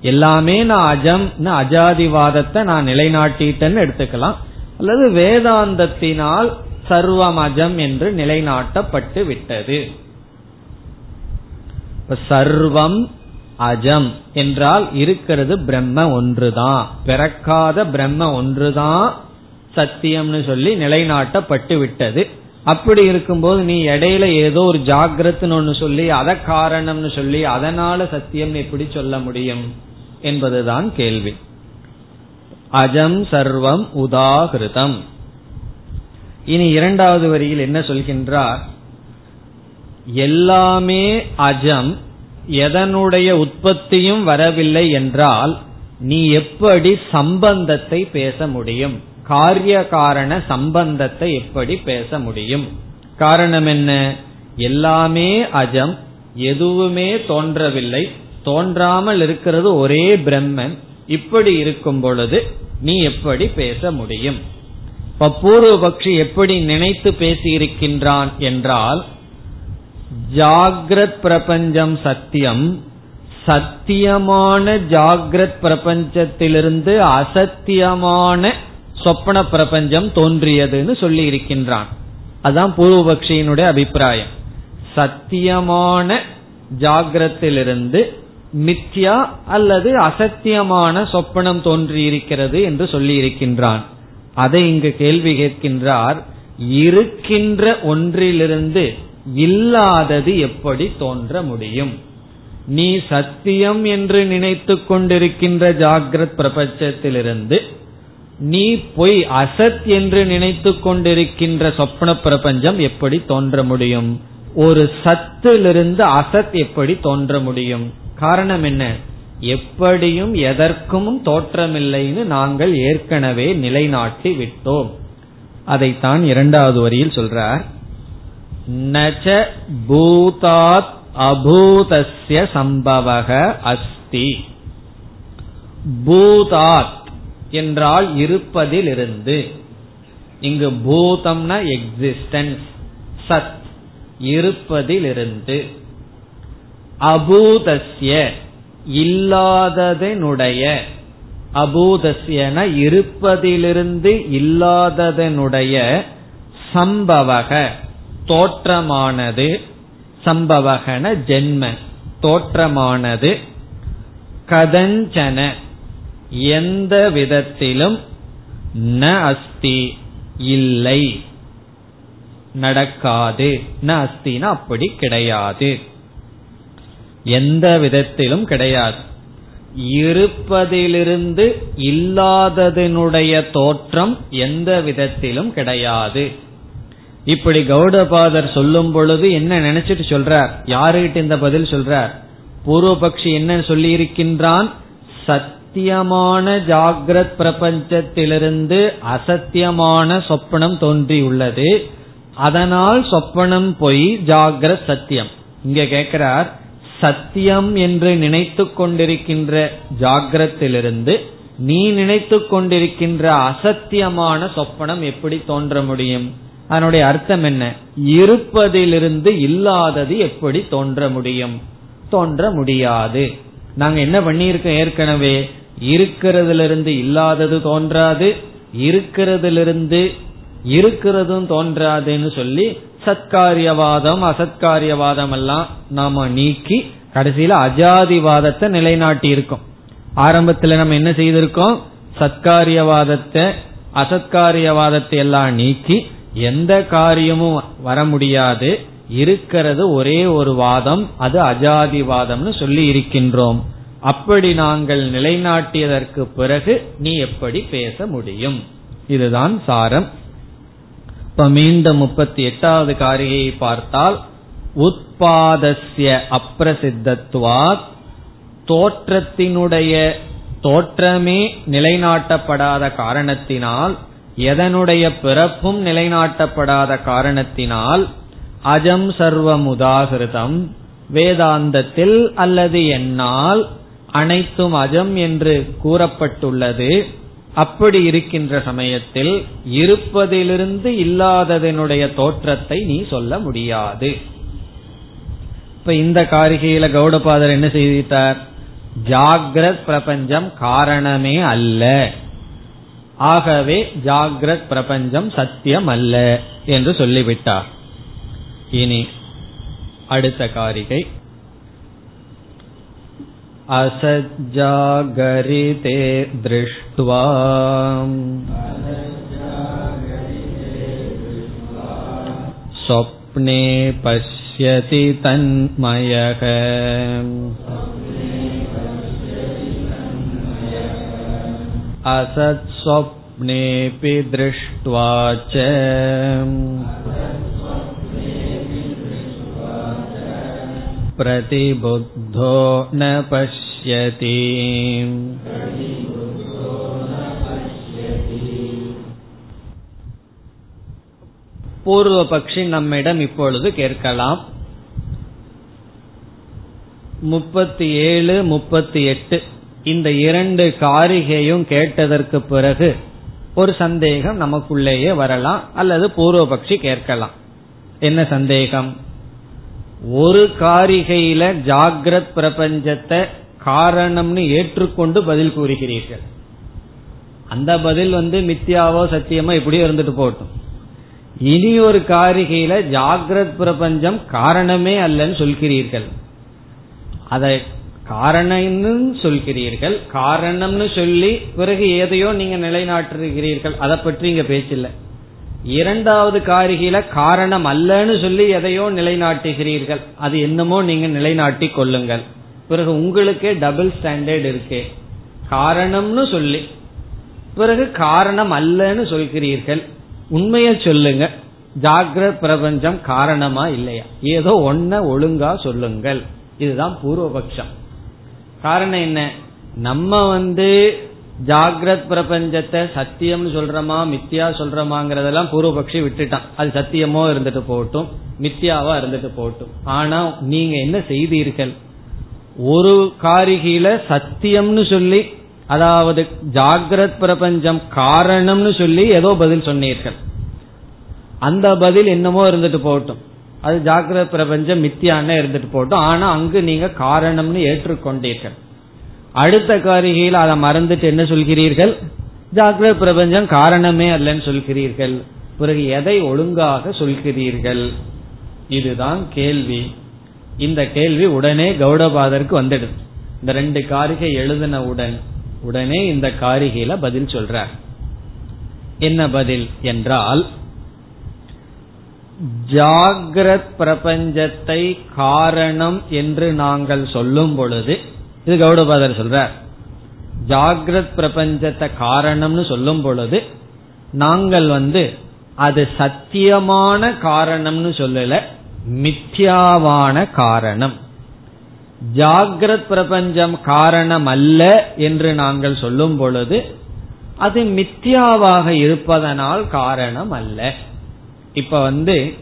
எல்லாமே நான் அஜம் அஜாதிவாதத்தை நான் நிலைநாட்டிட்டேன்னு எடுத்துக்கலாம். அல்லது வேதாந்தத்தினால் சர்வம் அஜம் என்று நிலைநாட்டப்பட்டு விட்டது. சர்வம் அஜம் என்றால் இருக்கிறது பிரம்ம ஒன்றுதான் பிறக்காத பிரம்ம ஒன்றுதான் சத்தியம்னு சொல்லி நிலைநாட்டப்பட்டு விட்டது. அப்படி இருக்கும்போது நீ இடையில ஏதோ ஒரு ஜாகிரத்னு ஒன்னு சொல்லி அத காரணம்னு சொல்லி அதனால சத்தியம் எப்படி சொல்ல முடியும்? என்பதுதான் கேள்வி. அஜம் சர்வம் உதாகிருதம். இனி இரண்டாவது வரியில் என்ன சொல்கின்றார்? எல்லாமே அஜம் எதனுடைய உற்பத்தியும் வரவில்லை என்றால் நீ எப்படி சம்பந்தத்தை பேச முடியும்? காரிய காரண சம்பந்தத்தை எப்படி பேச முடியும்? காரணம் என்ன? எல்லாமே அஜம் எதுவுமே தோன்றவில்லை. தோன்றாமல் இருக்கிறது ஒரே பிரம்மன். இப்படி இருக்கும் பொழுது நீ எப்படி பேச முடியும்? இப்ப பூர்வபக்ஷி எப்படி நினைத்து பேசியிருக்கின்றான் என்றால் ஜாகிரத் பிரபஞ்சம் சத்தியம் சத்தியமான ஜாகிரத் பிரபஞ்சத்திலிருந்து அசத்தியமான சொப்பன பிரபஞ்சம் தோன்றியதுன்னு சொல்லி இருக்கின்றான் அதான் பூர்வபக்ஷியினுடைய அபிப்பிராயம். சத்தியமான ஜாகிரத்திலிருந்து மித்யா அல்லது அசத்தியமான சொப்பனம் தோன்றியிருக்கிறது என்று சொல்லியிருக்கின்றான். அதை இங்கு கேள்வி கேட்கின்றார் இருக்கின்ற ஒன்றிலிருந்து இல்லாதது எப்படி தோன்ற முடியும்? நீ சத்தியம் என்று நினைத்து கொண்டிருக்கின்ற ஜாகிரத் பிரபஞ்சத்திலிருந்து நீ பொய் அசத் என்று நினைத்து கொண்டிருக்கின்ற சொப்ன பிரபஞ்சம் எப்படி தோன்ற முடியும்? ஒரு சத்திலிருந்து அசத் எப்படி தோன்ற முடியும்? காரணம் என்ன? எப்படியும் எதற்கும் தோற்றமில்லைன்னு நாங்கள் ஏற்கனவே நிலைநாட்டி விட்டோம். அதைத்தான் இரண்டாவது வரியில் சொல்றார். நச்ச பூதாத் அபூதஸ்ய சம்பவக அஸ்தி. பூதாத் என்றால் இருப்பதிலிருந்து. இங்கு பூதம்னா எக்ஸிஸ்டன்ஸ் சத் இருப்பதிலிருந்து. அபூதஸ்ய இல்லாததனுடைய. அபூதஸ்யன இருப்பதிலிருந்து இல்லாததனுடைய சம்பவக தோற்றமானது. சம்பவகன ஜென்ம தோற்றமானது. கதஞ்சன எந்த விதத்திலும் ந அஸ்தி இல்லை. நடக்காது. ந அஸ்தினா அப்படி கிடையாது. எந்த விதத்திலும் கிடையாது. இருப்பதிலிருந்து இல்லாததனுடைய தோற்றம் எந்த விதத்திலும் கிடையாது. இப்படி கௌடபாதர் சொல்லும் பொழுது என்ன நினைச்சிட்டு சொல்றார்? யாருகிட்ட இந்த பதில் சொல்றார்? பூர்வபக்ஷி என்ன சொல்லி இருக்கின்றான் சத்தியமான ஜாகிரத் பிரபஞ்சத்திலிருந்து அசத்தியமான சொப்பனம் தோன்றியுள்ளது. அதனால் சொப்பனம் பொய் ஜாகிரத் சத்தியம். இங்க கேட்கிறார் சத்தியம் என்று நினைத்து கொண்டிருக்கின்ற ஜாகிரத்திலிருந்து நீ நினைத்து கொண்டிருக்கின்ற அசத்தியமான சொப்பனம் எப்படி தோன்ற முடியும்? அதனுடைய அர்த்தம் என்ன? இருப்பதிலிருந்து இல்லாதது எப்படி தோன்ற முடியும்? தோன்ற முடியாது. நாங்க என்ன பண்ணியிருக்கோம் ஏற்கனவே? இருக்கிறதுலிருந்து இல்லாதது தோன்றாது இருக்கிறதிலிருந்து இருக்கிறதும் தோன்றாதுன்னு சொல்லி சத்காரியவாதம் அசத்காரியவாதம் எல்லாம் நாம நீக்கி கடைசியில அஜாதிவாதத்தை நிலைநாட்டி இருக்கோம். ஆரம்பத்துல நம்ம என்ன செய்திருக்கோம்? சத்காரியவாதத்தை அசத்காரியவாதத்தை எல்லாம் நீக்கி எந்த காரியமும் வர முடியாது. இருக்கிறது ஒரே ஒரு வாதம் அது அஜாதிவாதம்னு சொல்லி இருக்கின்றோம். அப்படி நாங்கள் நிலைநாட்டியதற்கு பிறகு நீ எப்படி பேச முடியும்? இதுதான் சாரம். இப்ப மீண்டும் முப்பத்தி எட்டாவது காரிகையை பார்த்தால் உத்பாதஸ்ய அப்பிரசித்தத்துவாத் தோற்றத்தினுடைய தோற்றமே நிலைநாட்டப்படாத காரணத்தினால் எதனுடைய பிறப்பும் நிலைநாட்டப்படாத காரணத்தினால் அஜம் சர்வம் உதாகிருதம் வேதாந்தத்தில் அல்லது என்னால் அனைத்தும் அஜம் என்று கூறப்பட்டுள்ளது. அப்படி இருக்கின்ற சமயத்தில் இருப்பதிலிருந்து இல்லாததனுடைய தோற்றத்தை நீ சொல்ல முடியாது. இப்ப இந்த காரிகையில கௌடபாதர் என்ன செய்தார் ஜாகிரத் பிரபஞ்சம் காரணமே அல்ல. ஆகவே ஜாகிரத் பிரபஞ்சம் சத்தியம் அல்ல என்று சொல்லிவிட்டார். இனி அடுத்த காரிகை. असज्जागरिते दृष्ट्वा स्वप्ने पश्यति तन्मयः असत्स्वप्नेऽपि दृष्ट्वा च प्रतिबुद्धो न पश्यति பூர்வ பக்ஷி நம்மிடம் இப்பொழுது கேட்கலாம் முப்பத்தி ஏழு முப்பத்தி எட்டு இந்த இரண்டு காரிகையும் கேட்டதற்கு பிறகு ஒரு சந்தேகம் நமக்குள்ளேயே வரலாம் அல்லது பூர்வபக்ஷி கேட்கலாம் என்ன சந்தேகம் ஒரு காரிகையில ஜாகிரத் பிரபஞ்சத்தை காரணம்னு ஏற்றுக்கொண்டு பதில் கூறுகிறீர்கள். அந்த பதில் வந்து மித்தியாவோ சத்தியமோ இப்படியோ இருந்துட்டு போகட்டும். இனி ஒரு காரிகையில ஜாகிரத் பிரபஞ்சம் காரணமே அல்லன்னு சொல்கிறீர்கள். அதை காரணம்னு சொல்கிறீர்கள். காரணம்னு சொல்லி பிறகு எதையோ நீங்க நிலைநாட்டுகிறீர்கள். அதை பற்றி இங்க பேச்சில்லை. இரண்டாவது காரிகையில காரணம் அல்லன்னு சொல்லி எதையோ நிலைநாட்டுகிறீர்கள். அது என்னமோ நீங்க நிலைநாட்டி கொள்ளுங்கள். பிறகு உங்களுக்கே டபுள் ஸ்டாண்டர்ட் இருக்கே. காரணம்னு சொல்லி. பிறகு காரணம் அல்லன்னு சொல்கிறீர்கள். உண்மைய சொல்லுங்க. ஜாகிர பிரபஞ்சம் காரணமா இல்லையா? ஏதோ ஒன்ன ஒழுங்கா சொல்லுங்கள். இதுதான் பூர்வபக்ஷம். காரணம் என்ன? நம்ம வந்து ஜாகிரத் பிரபஞ்சத்தை சத்தியம்னு சொல்றமா மித்தியா சொல்றமாங்கிறதெல்லாம் பூர்வபக்ஷி விட்டுட்டான். அது சத்தியமோ இருந்துட்டு போகட்டும் மித்தியாவா இருந்துட்டு போகட்டும். ஆனா நீங்க என்ன செய்தீர்கள்? ஒரு காரிகையில சத்தியம்னு சொல்லி அதாவது ஜாகிரத் பிரபஞ்சம் காரணம்னு சொல்லி ஏதோ பதில் சொன்னீர்கள். அந்த பதில் என்னமோ இருந்துட்டு போகட்டும். அது ஜாகிரத் பிரபஞ்சம் மித்தியான்னு இருந்துட்டு போகட்டும். ஆனா அங்கு நீங்க காரணம்னு ஏற்றுக்கொண்டீர்கள். அடுத்த காரிகையில் அதை மறந்துட்டு என்ன சொல்கிறீர்கள்? ஜாக்கிர பிரபஞ்சம் காரணமே அல்லன்னு சொல்கிறீர்கள். பிறகு எதை ஒழுங்காக சொல்கிறீர்கள்? இதுதான் கேள்வி. இந்த கேள்வி உடனே கௌடபாதருக்கு வந்துடுது. இந்த ரெண்டு காரிகை எழுதின உடன் உடனே இந்த காரிகையில பதில் சொல்றார். என்ன பதில் என்றால் ஜாகிரத் பிரபஞ்சத்தை காரணம் என்று நாங்கள் சொல்லும் பொழுது இது கௌடபாதர் சொல்றார். ஜாகிரத் பிரபஞ்சத்தை காரணம்னு சொல்லும் பொழுது நாங்கள் வந்து அது சத்தியமான காரணம்னு சொல்லல மித்யாவான காரணம். ஜாகிரத் பிரபஞ்சம் காரணம் அல்ல என்று நாங்கள் சொல்லும் பொழுது அது மித்யாவாக இருப்பதனால் காரணம் அல்ல இப்ப வந்து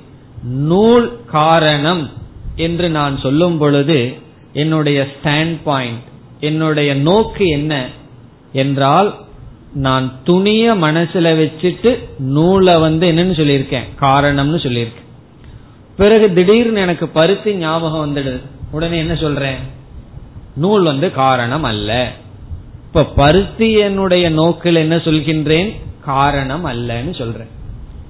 நூல் காரணம் என்று நான் சொல்லும் பொழுது என்னுடைய ஸ்டாண்ட் பாயிண்ட் என்னுடைய நோக்கு என்ன என்றால் நான் துணிய மனசுல வச்சுட்டு நூலை வந்து என்னன்னு சொல்லியிருக்கேன் காரணம்னு சொல்லியிருக்கேன். பிறகு திடீர்னு எனக்கு பருத்தி ஞாபகம் வந்துடுது. உடனே என்ன சொல்றேன்? நூல் வந்து காரணம் அல்ல. இப்ப பருத்தி என்னுடைய நோக்கில் என்ன சொல்கின்றேன்? காரணம் அல்லன்னு சொல்றேன்.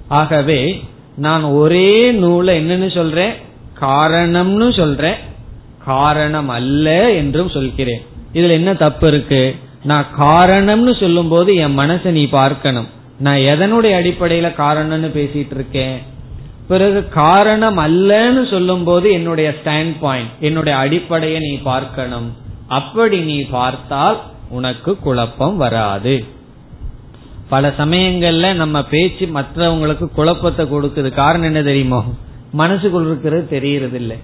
ஆகவே நான் ஒரே நூலை என்னன்னு சொல்றேன்? காரணம்னு சொல்றேன். காரணம் அல்ல என்றும் சொல்கிறேன். இதுல என்ன தப்பு இருக்கு? நான் காரணம்னு சொல்லும் போது என் மனசை நீ பார்க்கணும். நான் எதனுடைய அடிப்படையில காரணம்னு பேசிட்டு இருக்கேன் பிறகு காரணம் அல்லன்னு சொல்லும் போது என்னுடைய ஸ்டாண்ட் பாயிண்ட் என்னுடைய அடிப்படையை நீ பார்க்கணும். அப்படி நீ பார்த்தால் உனக்கு குழப்பம் வராது. பல சமயங்கள்ல நம்ம பேச்சு மற்றவங்களுக்கு குழப்பத்தை கொடுக்குது. காரணம் என்ன தெரியுமோ? மனசுக்குள் இருக்கிறது தெரியறது இல்லை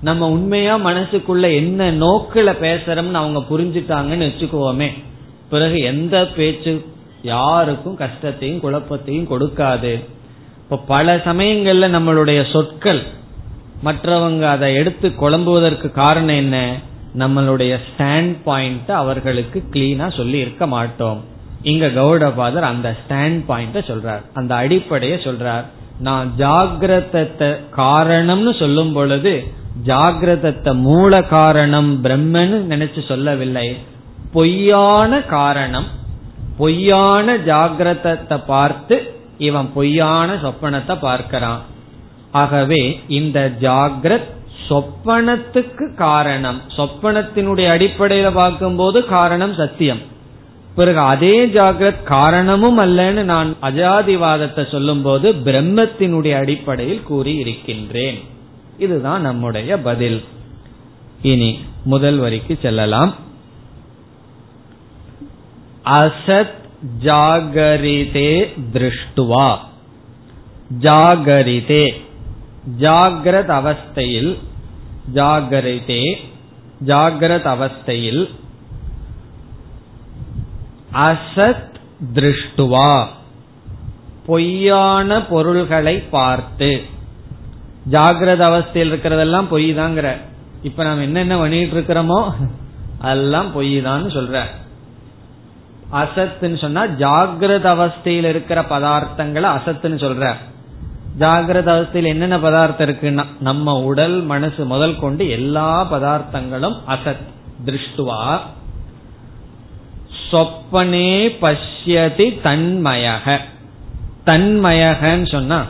நம்ம உண்மையா மனசுக்குள்ள என்ன நோக்கில பேசுறோம்னு அவங்க புரிஞ்சுட்டாங்கன்னு வச்சுக்குவோமே. பிறகு எந்த பேச்சு யாருக்கும் கஷ்டத்தையும் குழப்பத்தையும் கொடுக்காது. இப்ப பல சமயங்கள்ல நம்மளுடைய சொற்கள் மற்றவங்க அதை எடுத்து குழம்புவதற்கு காரணம் என்ன? நம்மளுடைய ஸ்டாண்ட் பாயிண்ட் அவர்களுக்கு கிளீனா சொல்லி இருக்க மாட்டோம். இங்க கௌடபாதர் அந்த ஸ்டாண்ட் பாயிண்ட சொல்றார். அந்த அடிப்படையை சொல்றார். நான் ஜாகிரத காரணம்னு சொல்லும் பொழுது ஜாகிரதத்தை மூல காரணம் பிரம்மன்னு நினைச்சு சொல்லவில்லை. பொய்யான காரணம் பொய்யான ஜாகிரதத்தை பார்த்து இவன் பொய்யான சொப்பனத்தை பார்க்கிறான். ஆகவே இந்த ஜாகிரத் சொப்பனத்துக்கு காரணம். சொப்பனத்தினுடைய அடிப்படையில பார்க்கும்போது காரணம் சத்தியம். பிறகு அதே ஜாகிரத் காரணமும் அல்லன்னு நான் அஜாதிவாதத்தை சொல்லும் போது பிரம்மத்தினுடைய அடிப்படையில் கூறி இருக்கின்றேன் இதுதான் நம்முடைய பதில். இனி முதல் வரிக்கு செல்லலாம். அசத் ஜாகரிதே திருஷ்டுவா. ஜாகரிதே. ஜாகிரத் அவஸ்தையில் ஜாகரிதே. ஜாகிரத் அவஸ்தையில் அசத் திருஷ்டுவா. பொய்யான பொருள்களை பார்த்து. ஜாகிரத அவஸ்தையில் இருக்கிறதெல்லாம் பொய் தாங்கிற இப்ப நாம் என்னென்ன பண்ணிட்டு இருக்கிறோமோ அதெல்லாம் பொய் தான் சொல்ற. அசத்துன்னு சொன்னா ஜாகிரத அவஸ்தையில் இருக்கிற பதார்த்தங்களை அசத்துன்னு சொல்ற. ஜாகிரத அவஸ்தையில் என்னென்ன பதார்த்தம் இருக்குன்னா நம்ம உடல் மனசு முதல் கொண்டு எல்லா பதார்த்தங்களும் அசத் திருஷ்டுவா. சொப்பனே பஷ்யதி தன்மயக. தன்மயகன்னு சொன்னா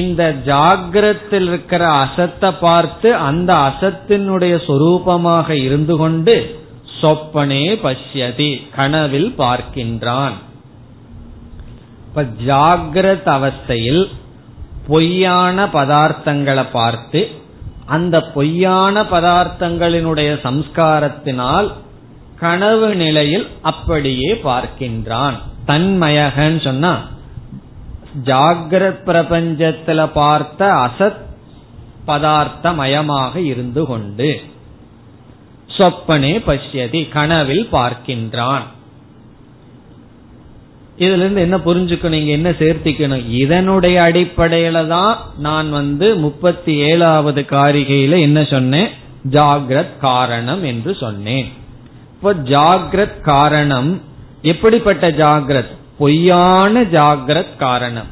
இந்த ஜாகிரத்தில் இருக்கிற அசத்தை பார்த்து அந்த அசத்தினுடைய சொரூபமாக இருந்து கொண்டு சொப்பனே பஷ்யதி கனவில் பார்க்கின்றான். இப்ப ஜாகிரத் அவஸ்தையில் பொய்யான பதார்த்தங்களை பார்த்து அந்த பொய்யான பதார்த்தங்களினுடைய சம்ஸ்காரத்தினால் கனவு நிலையில் அப்படியே பார்க்கின்றான். தன்மயகன்னு சொன்னா ஜாகிரத் பிரபஞ்சத்துல பார்த்த அசத் பதார்த்தமயமாக இருந்து கொண்டு சொப்பனே பஷ்யதி கனவில் பார்க்கின்றான். இதுல இருந்து என்ன புரிஞ்சுக்கணும் இங்க என்ன சேர்த்திக்கணும்? இதனுடைய அடிப்படையில தான் நான் வந்து முப்பத்தி ஏழாவது காரிகையில என்ன சொன்னேன்? ஜாகிரத் காரணம் என்று சொன்னேன். இப்ப ஜாகிரத் காரணம் எப்படிப்பட்ட ஜாகிரத்? பொய்யான ஜாகிரத் காரணம்.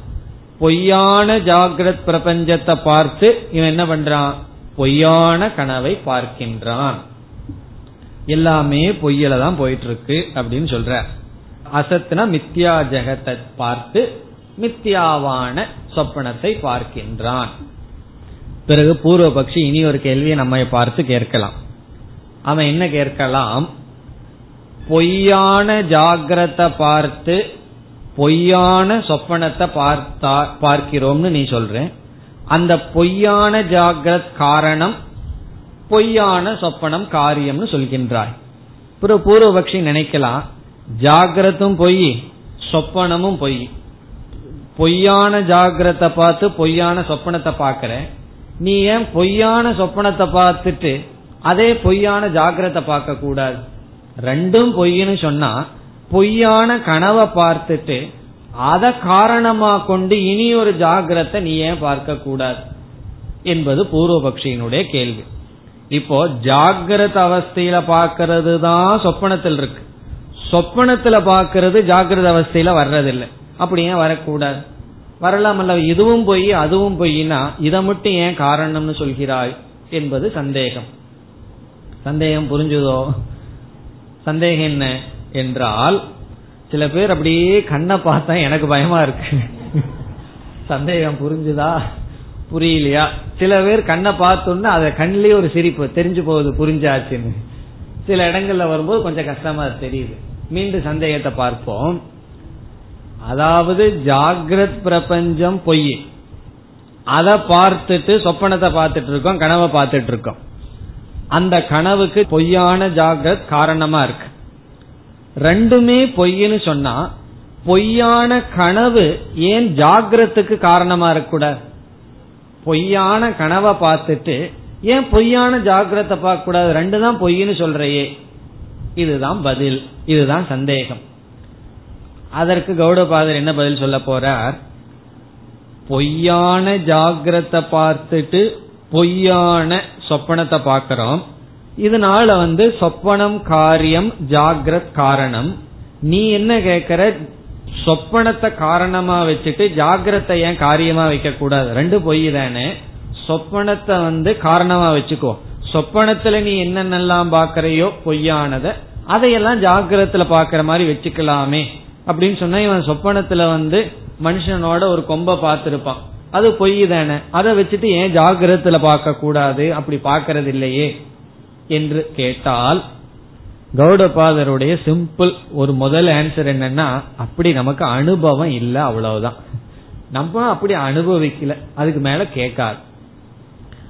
பொய்யான ஜாகிரத் பிரபஞ்சத்தை பார்த்து இவன் என்ன பண்றான்? பொய்யான கனவை பார்க்கின்றான். எல்லாமே பொய்யில தான் போயிட்டு இருக்கு அப்படின்னு சொல்ற. அசத்னா மித்யா ஜெகத்தை பார்த்து மித்யாவான சொப்பனத்தை பார்க்கின்றான். பிறகு பூர்வபக்ஷி இனி ஒரு கேள்வியை நம்ம பார்த்து கேட்கலாம். அவன் என்ன கேட்கலாம்? பொய்யான ஜாகிரத்தை பார்த்து பொய்யான சொப்பனத்தை பார்த்தா பார்க்கிறோம்னு நீ சொல்ற அந்த பொய்யான ஜாகிரத் காரணம் பொய்யான சொப்பனம் காரியம்னு சொல்கின்றாய். பூர்வபக்ஷி நினைக்கலாம் ஜாகிரத்தும் பொய் சொப்பனமும் பொய். பொய்யான ஜாகிரத்தை பார்த்து பொய்யான சொப்பனத்தை பார்க்கற நீ ஏன் பொய்யான சொப்பனத்தை பார்த்துட்டு அதே பொய்யான ஜாகிரத்தை பார்க்க கூடாது ரெண்டும் பொய்ன்னு சொன்னா பொய்யான கனவை பார்த்துட்டு அத காரணமா கொண்டு இனி ஒரு ஜாகிரத்தை நீ ஏன் பார்க்க கூடாது? என்பது பூர்வபக்ஷியினுடைய கேள்வி. இப்போ ஜாகிரத அவஸ்தையில பாக்கிறது தான் சொப்பனத்தில் இருக்கு. சொப்பனத்துல பாக்கிறது ஜாகிரத அவஸ்தையில வர்றதில்லை. அப்படி ஏன் வரக்கூடாது? வரலாமல்ல இதுவும் பொய் அதுவும் பொய்னா இதை மட்டும் ஏன் காரணம்னு சொல்கிறாய் என்பது சந்தேகம். சந்தேகம் புரிஞ்சுதோ? சந்தேகம் என்ன? என்றால் சில பேர் அப்படியே கண்ணை பார்த்தா எனக்கு பயமா இருக்கு. சந்தேகம் புரிஞ்சுதா? புரியலையா? சில பேர் கண்ணை பார்த்தோன்னா அதை கண்ணிலேயே ஒரு சிரிப்பு தெரிஞ்சு போகுது புரிஞ்சாச்சுன்னு. சில இடங்கள்ல வரும்போது கொஞ்சம் கஷ்டமா தெரியுது. மீண்டும் சந்தேகத்தை பார்ப்போம். அதாவது ஜாகிரத் பிரபஞ்சம் பொய். அதை பார்த்துட்டு சொப்பனத்தை பார்த்துட்டு இருக்கோம் கனவை பார்த்துட்டு இருக்கோம். அந்த கனவுக்கு பொய்யான ஜாகிரத் காரணமா இருக்கு. ரெண்டுமே பொய்ன்னு சொன்னா பொய்யான கனவு ஏன் ஜாகிரத்துக்கு காரணமா இருக்கக்கூடாது பொய்யான கனவை பார்த்துட்டு ஏன் பொய்யான ஜாகிரத்தை பார்க்க கூடாது ரெண்டு தான் பொய்ன்னு சொல்றையே. இதுதான் பதில். இதுதான் சந்தேகம். அதற்கு கௌடபாதர் என்ன பதில் சொல்ல போறார்? பொய்யான ஜாகிரத்தை பார்த்துட்டு பொய்யான சொப்பனத்தை பார்க்கிறோம். இதனால வந்து சொப்பனம் காரியம் ஜாகிரத் காரணம். நீ என்ன கேக்குற? சொப்பனத்தை காரணமா வச்சுட்டு ஜாகிரத்தை ஏன் காரியமா வைக்க கூடாது ரெண்டு பொய் தானே. சொப்பனத்தை வந்து காரணமா வச்சுக்கோ. சொப்பனத்துல நீ என்னென்னலாம் பாக்குறையோ பொய்யானத அதையெல்லாம் ஜாகிரத்துல பாக்குற மாதிரி வச்சுக்கலாமே. அப்படின்னு சொன்னா இவன் சொப்பனத்துல வந்து மனுஷனோட ஒரு கொம்ப பார்த்திருப்பான். அது பொய் தானே. அதை வச்சுட்டு ஏன் ஜாகிரத்துல பார்க்க கூடாது அப்படி பாக்கிறது இல்லையே. என்று கேட்டால் கௌடபாதருடைய சிம்பிள் ஒரு முதல் ஆன்சர் என்னன்னா அப்படி நமக்கு அனுபவம் இல்லை அவ்வளவுதான். நம்ம அப்படி அனுபவிக்கல அதுக்கு மேல கேட்காது.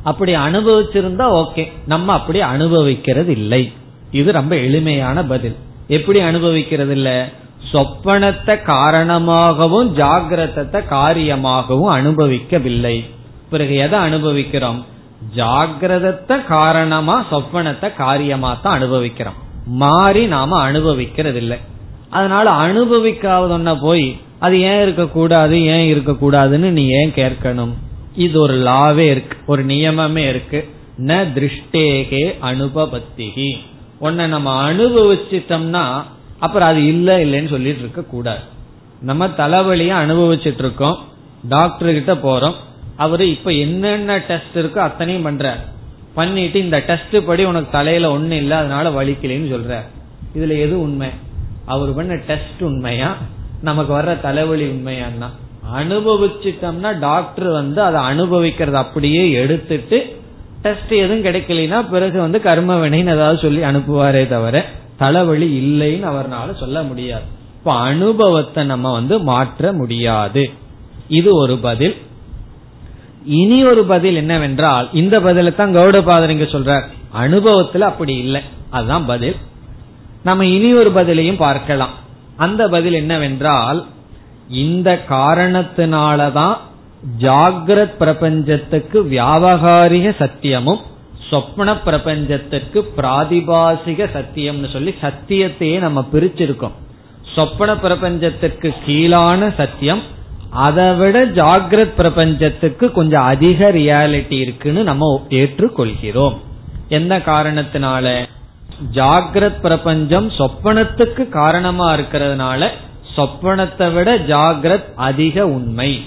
அப்படி அனுபவிச்சிருந்தா ஓகே நம்ம அப்படி அனுபவிக்கிறது இல்லை. இது ரொம்ப எளிமையான பதில். எப்படி அனுபவிக்கிறது இல்ல? சொப்பனத்தை காரணமாகவும் ஜாகிரதத்தை காரியமாகவும் அனுபவிக்கவில்லை. பிறகு எதை அனுபவிக்கிறோம்? ஜாகிரதத்தை காரணமா சொப்பனத்தை காரியமா தான் அனுபவிக்கிறோம். மாறி நாம அனுபவிக்கிறது இல்லை அதனால அனுபவிக்காதொன்ன போய் அது ஏன் இருக்கக்கூடாது ஏன் இருக்கக்கூடாதுன்னு நீ ஏன் கேட்கணும்? இது ஒரு லாவே இருக்கு ஒரு நியமமே இருக்கு. ந திருஷ்டேகே அனுபபத்திகி உன்னை நம்ம அனுபவிச்சிட்டோம்னா அப்புறம் அது இல்ல இல்லைன்னு சொல்லிட்டு இருக்க கூடாது. நம்ம தலைவலியை அனுபவிச்சிட்டு இருக்கோம் டாக்டர் கிட்ட போறோம் அவரு இப்ப என்னென்ன டெஸ்ட் இருக்கோ அத்தனையும் பண்றார். பண்ணிட்டு இந்த டெஸ்ட் படி உனக்கு தலையில ஒண்ணு இல்ல அதனால வலிக்கலைன்னு சொல்ற இதுல எது உண்மை? அவர் பண்ண டெஸ்ட் உண்மையா? நமக்கு வர்ற தலைவலி உண்மையான்னா? அனுபவிச்சிட்டோம்னா டாக்டர் வந்து அதை அனுபவிக்கிறது அப்படியே எடுத்துட்டு டெஸ்ட் எதுவும் கிடைக்கலனா பிறகு வந்து கர்ம வினைன்னு ஏதாவது சொல்லி அனுப்புவாரே தவிர தலைவலி இல்லைன்னு அவர்னால சொல்ல முடியாது. இப்ப அனுபவத்தை நம்ம வந்து மாற்ற முடியாது. இது ஒரு பதில். இனி ஒரு பதில் என்னவென்றால் இந்த பதிலை தான் கௌடபாதர் இங்க சொல்றார். அனுபவத்துல அப்படி இல்லை. அதுதான் பதில். நம்ம இனி ஒரு பதிலையும் பார்க்கலாம். அந்த பதில் என்னவென்றால் இந்த காரணத்தினாலதான் ஜாகிரத் பிரபஞ்சத்துக்கு வியாபகாரிக சத்தியமும் சொப்ன பிரபஞ்சத்திற்கு பிராதிபாசிக சத்தியம்னு சொல்லி சத்தியத்தையே நம்ம பிரிச்சிருக்கோம். சொப்பன பிரபஞ்சத்திற்கு கீழான சத்தியம் அதை விட ஜாகிரத் பிரபஞ்சத்துக்கு கொஞ்சம் அதிக ரியாலிட்டி இருக்குன்னு நம்ம ஏற்றுக்கொள்கிறோம். எந்த காரணத்தினால? ஜாகிரத் பிரபஞ்சம் சொப்பனத்துக்கு காரணமா இருக்கிறதுனால சொப்பனத்தை விட ஜாகிரத் அதிக உண்மை.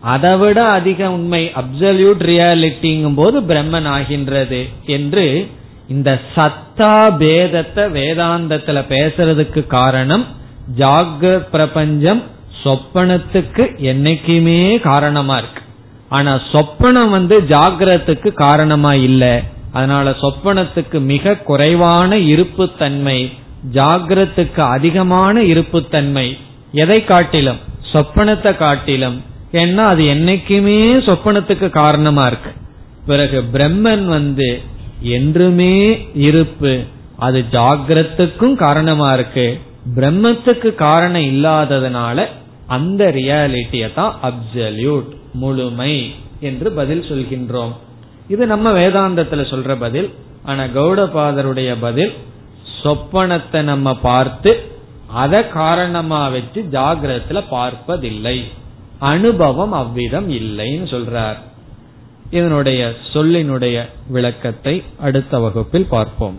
அதை விட அதிக உண்மை அப்சல்யூட் ரியாலிட்டிங்கும் போது பிரம்மன் ஆகின்றது என்று இந்த சத்தா பேதத்தை வேதாந்தத்துல பேசுறதுக்கு காரணம் ஜாகிரத் பிரபஞ்சம் சொப்பனத்துக்கு என்னைக்குமே காரணமா இருக்கு. ஆனா சொப்பனம் வந்து ஜாகிரத்துக்கு காரணமா இல்ல. அதனால சொப்பனத்துக்கு மிக குறைவான இருப்பு தன்மை ஜாகிரத்துக்கு அதிகமான இருப்பு தன்மை எதை காட்டிலும்? சொப்பனத்தை காட்டிலும். ஏன்னா அது என்னைக்குமே சொப்பனத்துக்கு காரணமா இருக்கு. பிறகு பிரம்மன் வந்து என்றுமே இருப்பு அது ஜாகிரத்துக்கும் காரணமா இருக்கு. பிரம்மத்துக்கு காரணம் இல்லாததுனால அந்த ரியாலிட்டியை தான் அப்சல்யூட் முழுமை என்று பதில் சொல்கின்றோம். இது நம்ம வேதாந்தத்துல சொல்ற பதில். ஆனா கௌடபாதருடைய பதில் சொப்பனத்தை நம்ம பார்த்து அதை காரணமா வச்சு ஜாகிரத்துல பார்ப்பதில்லை. அனுபவம் அவ்விதம் இல்லைன்னு சொல்றார். இதனுடைய சொல்லினுடைய விளக்கத்தை அடுத்த வகுப்பில் பார்ப்போம்.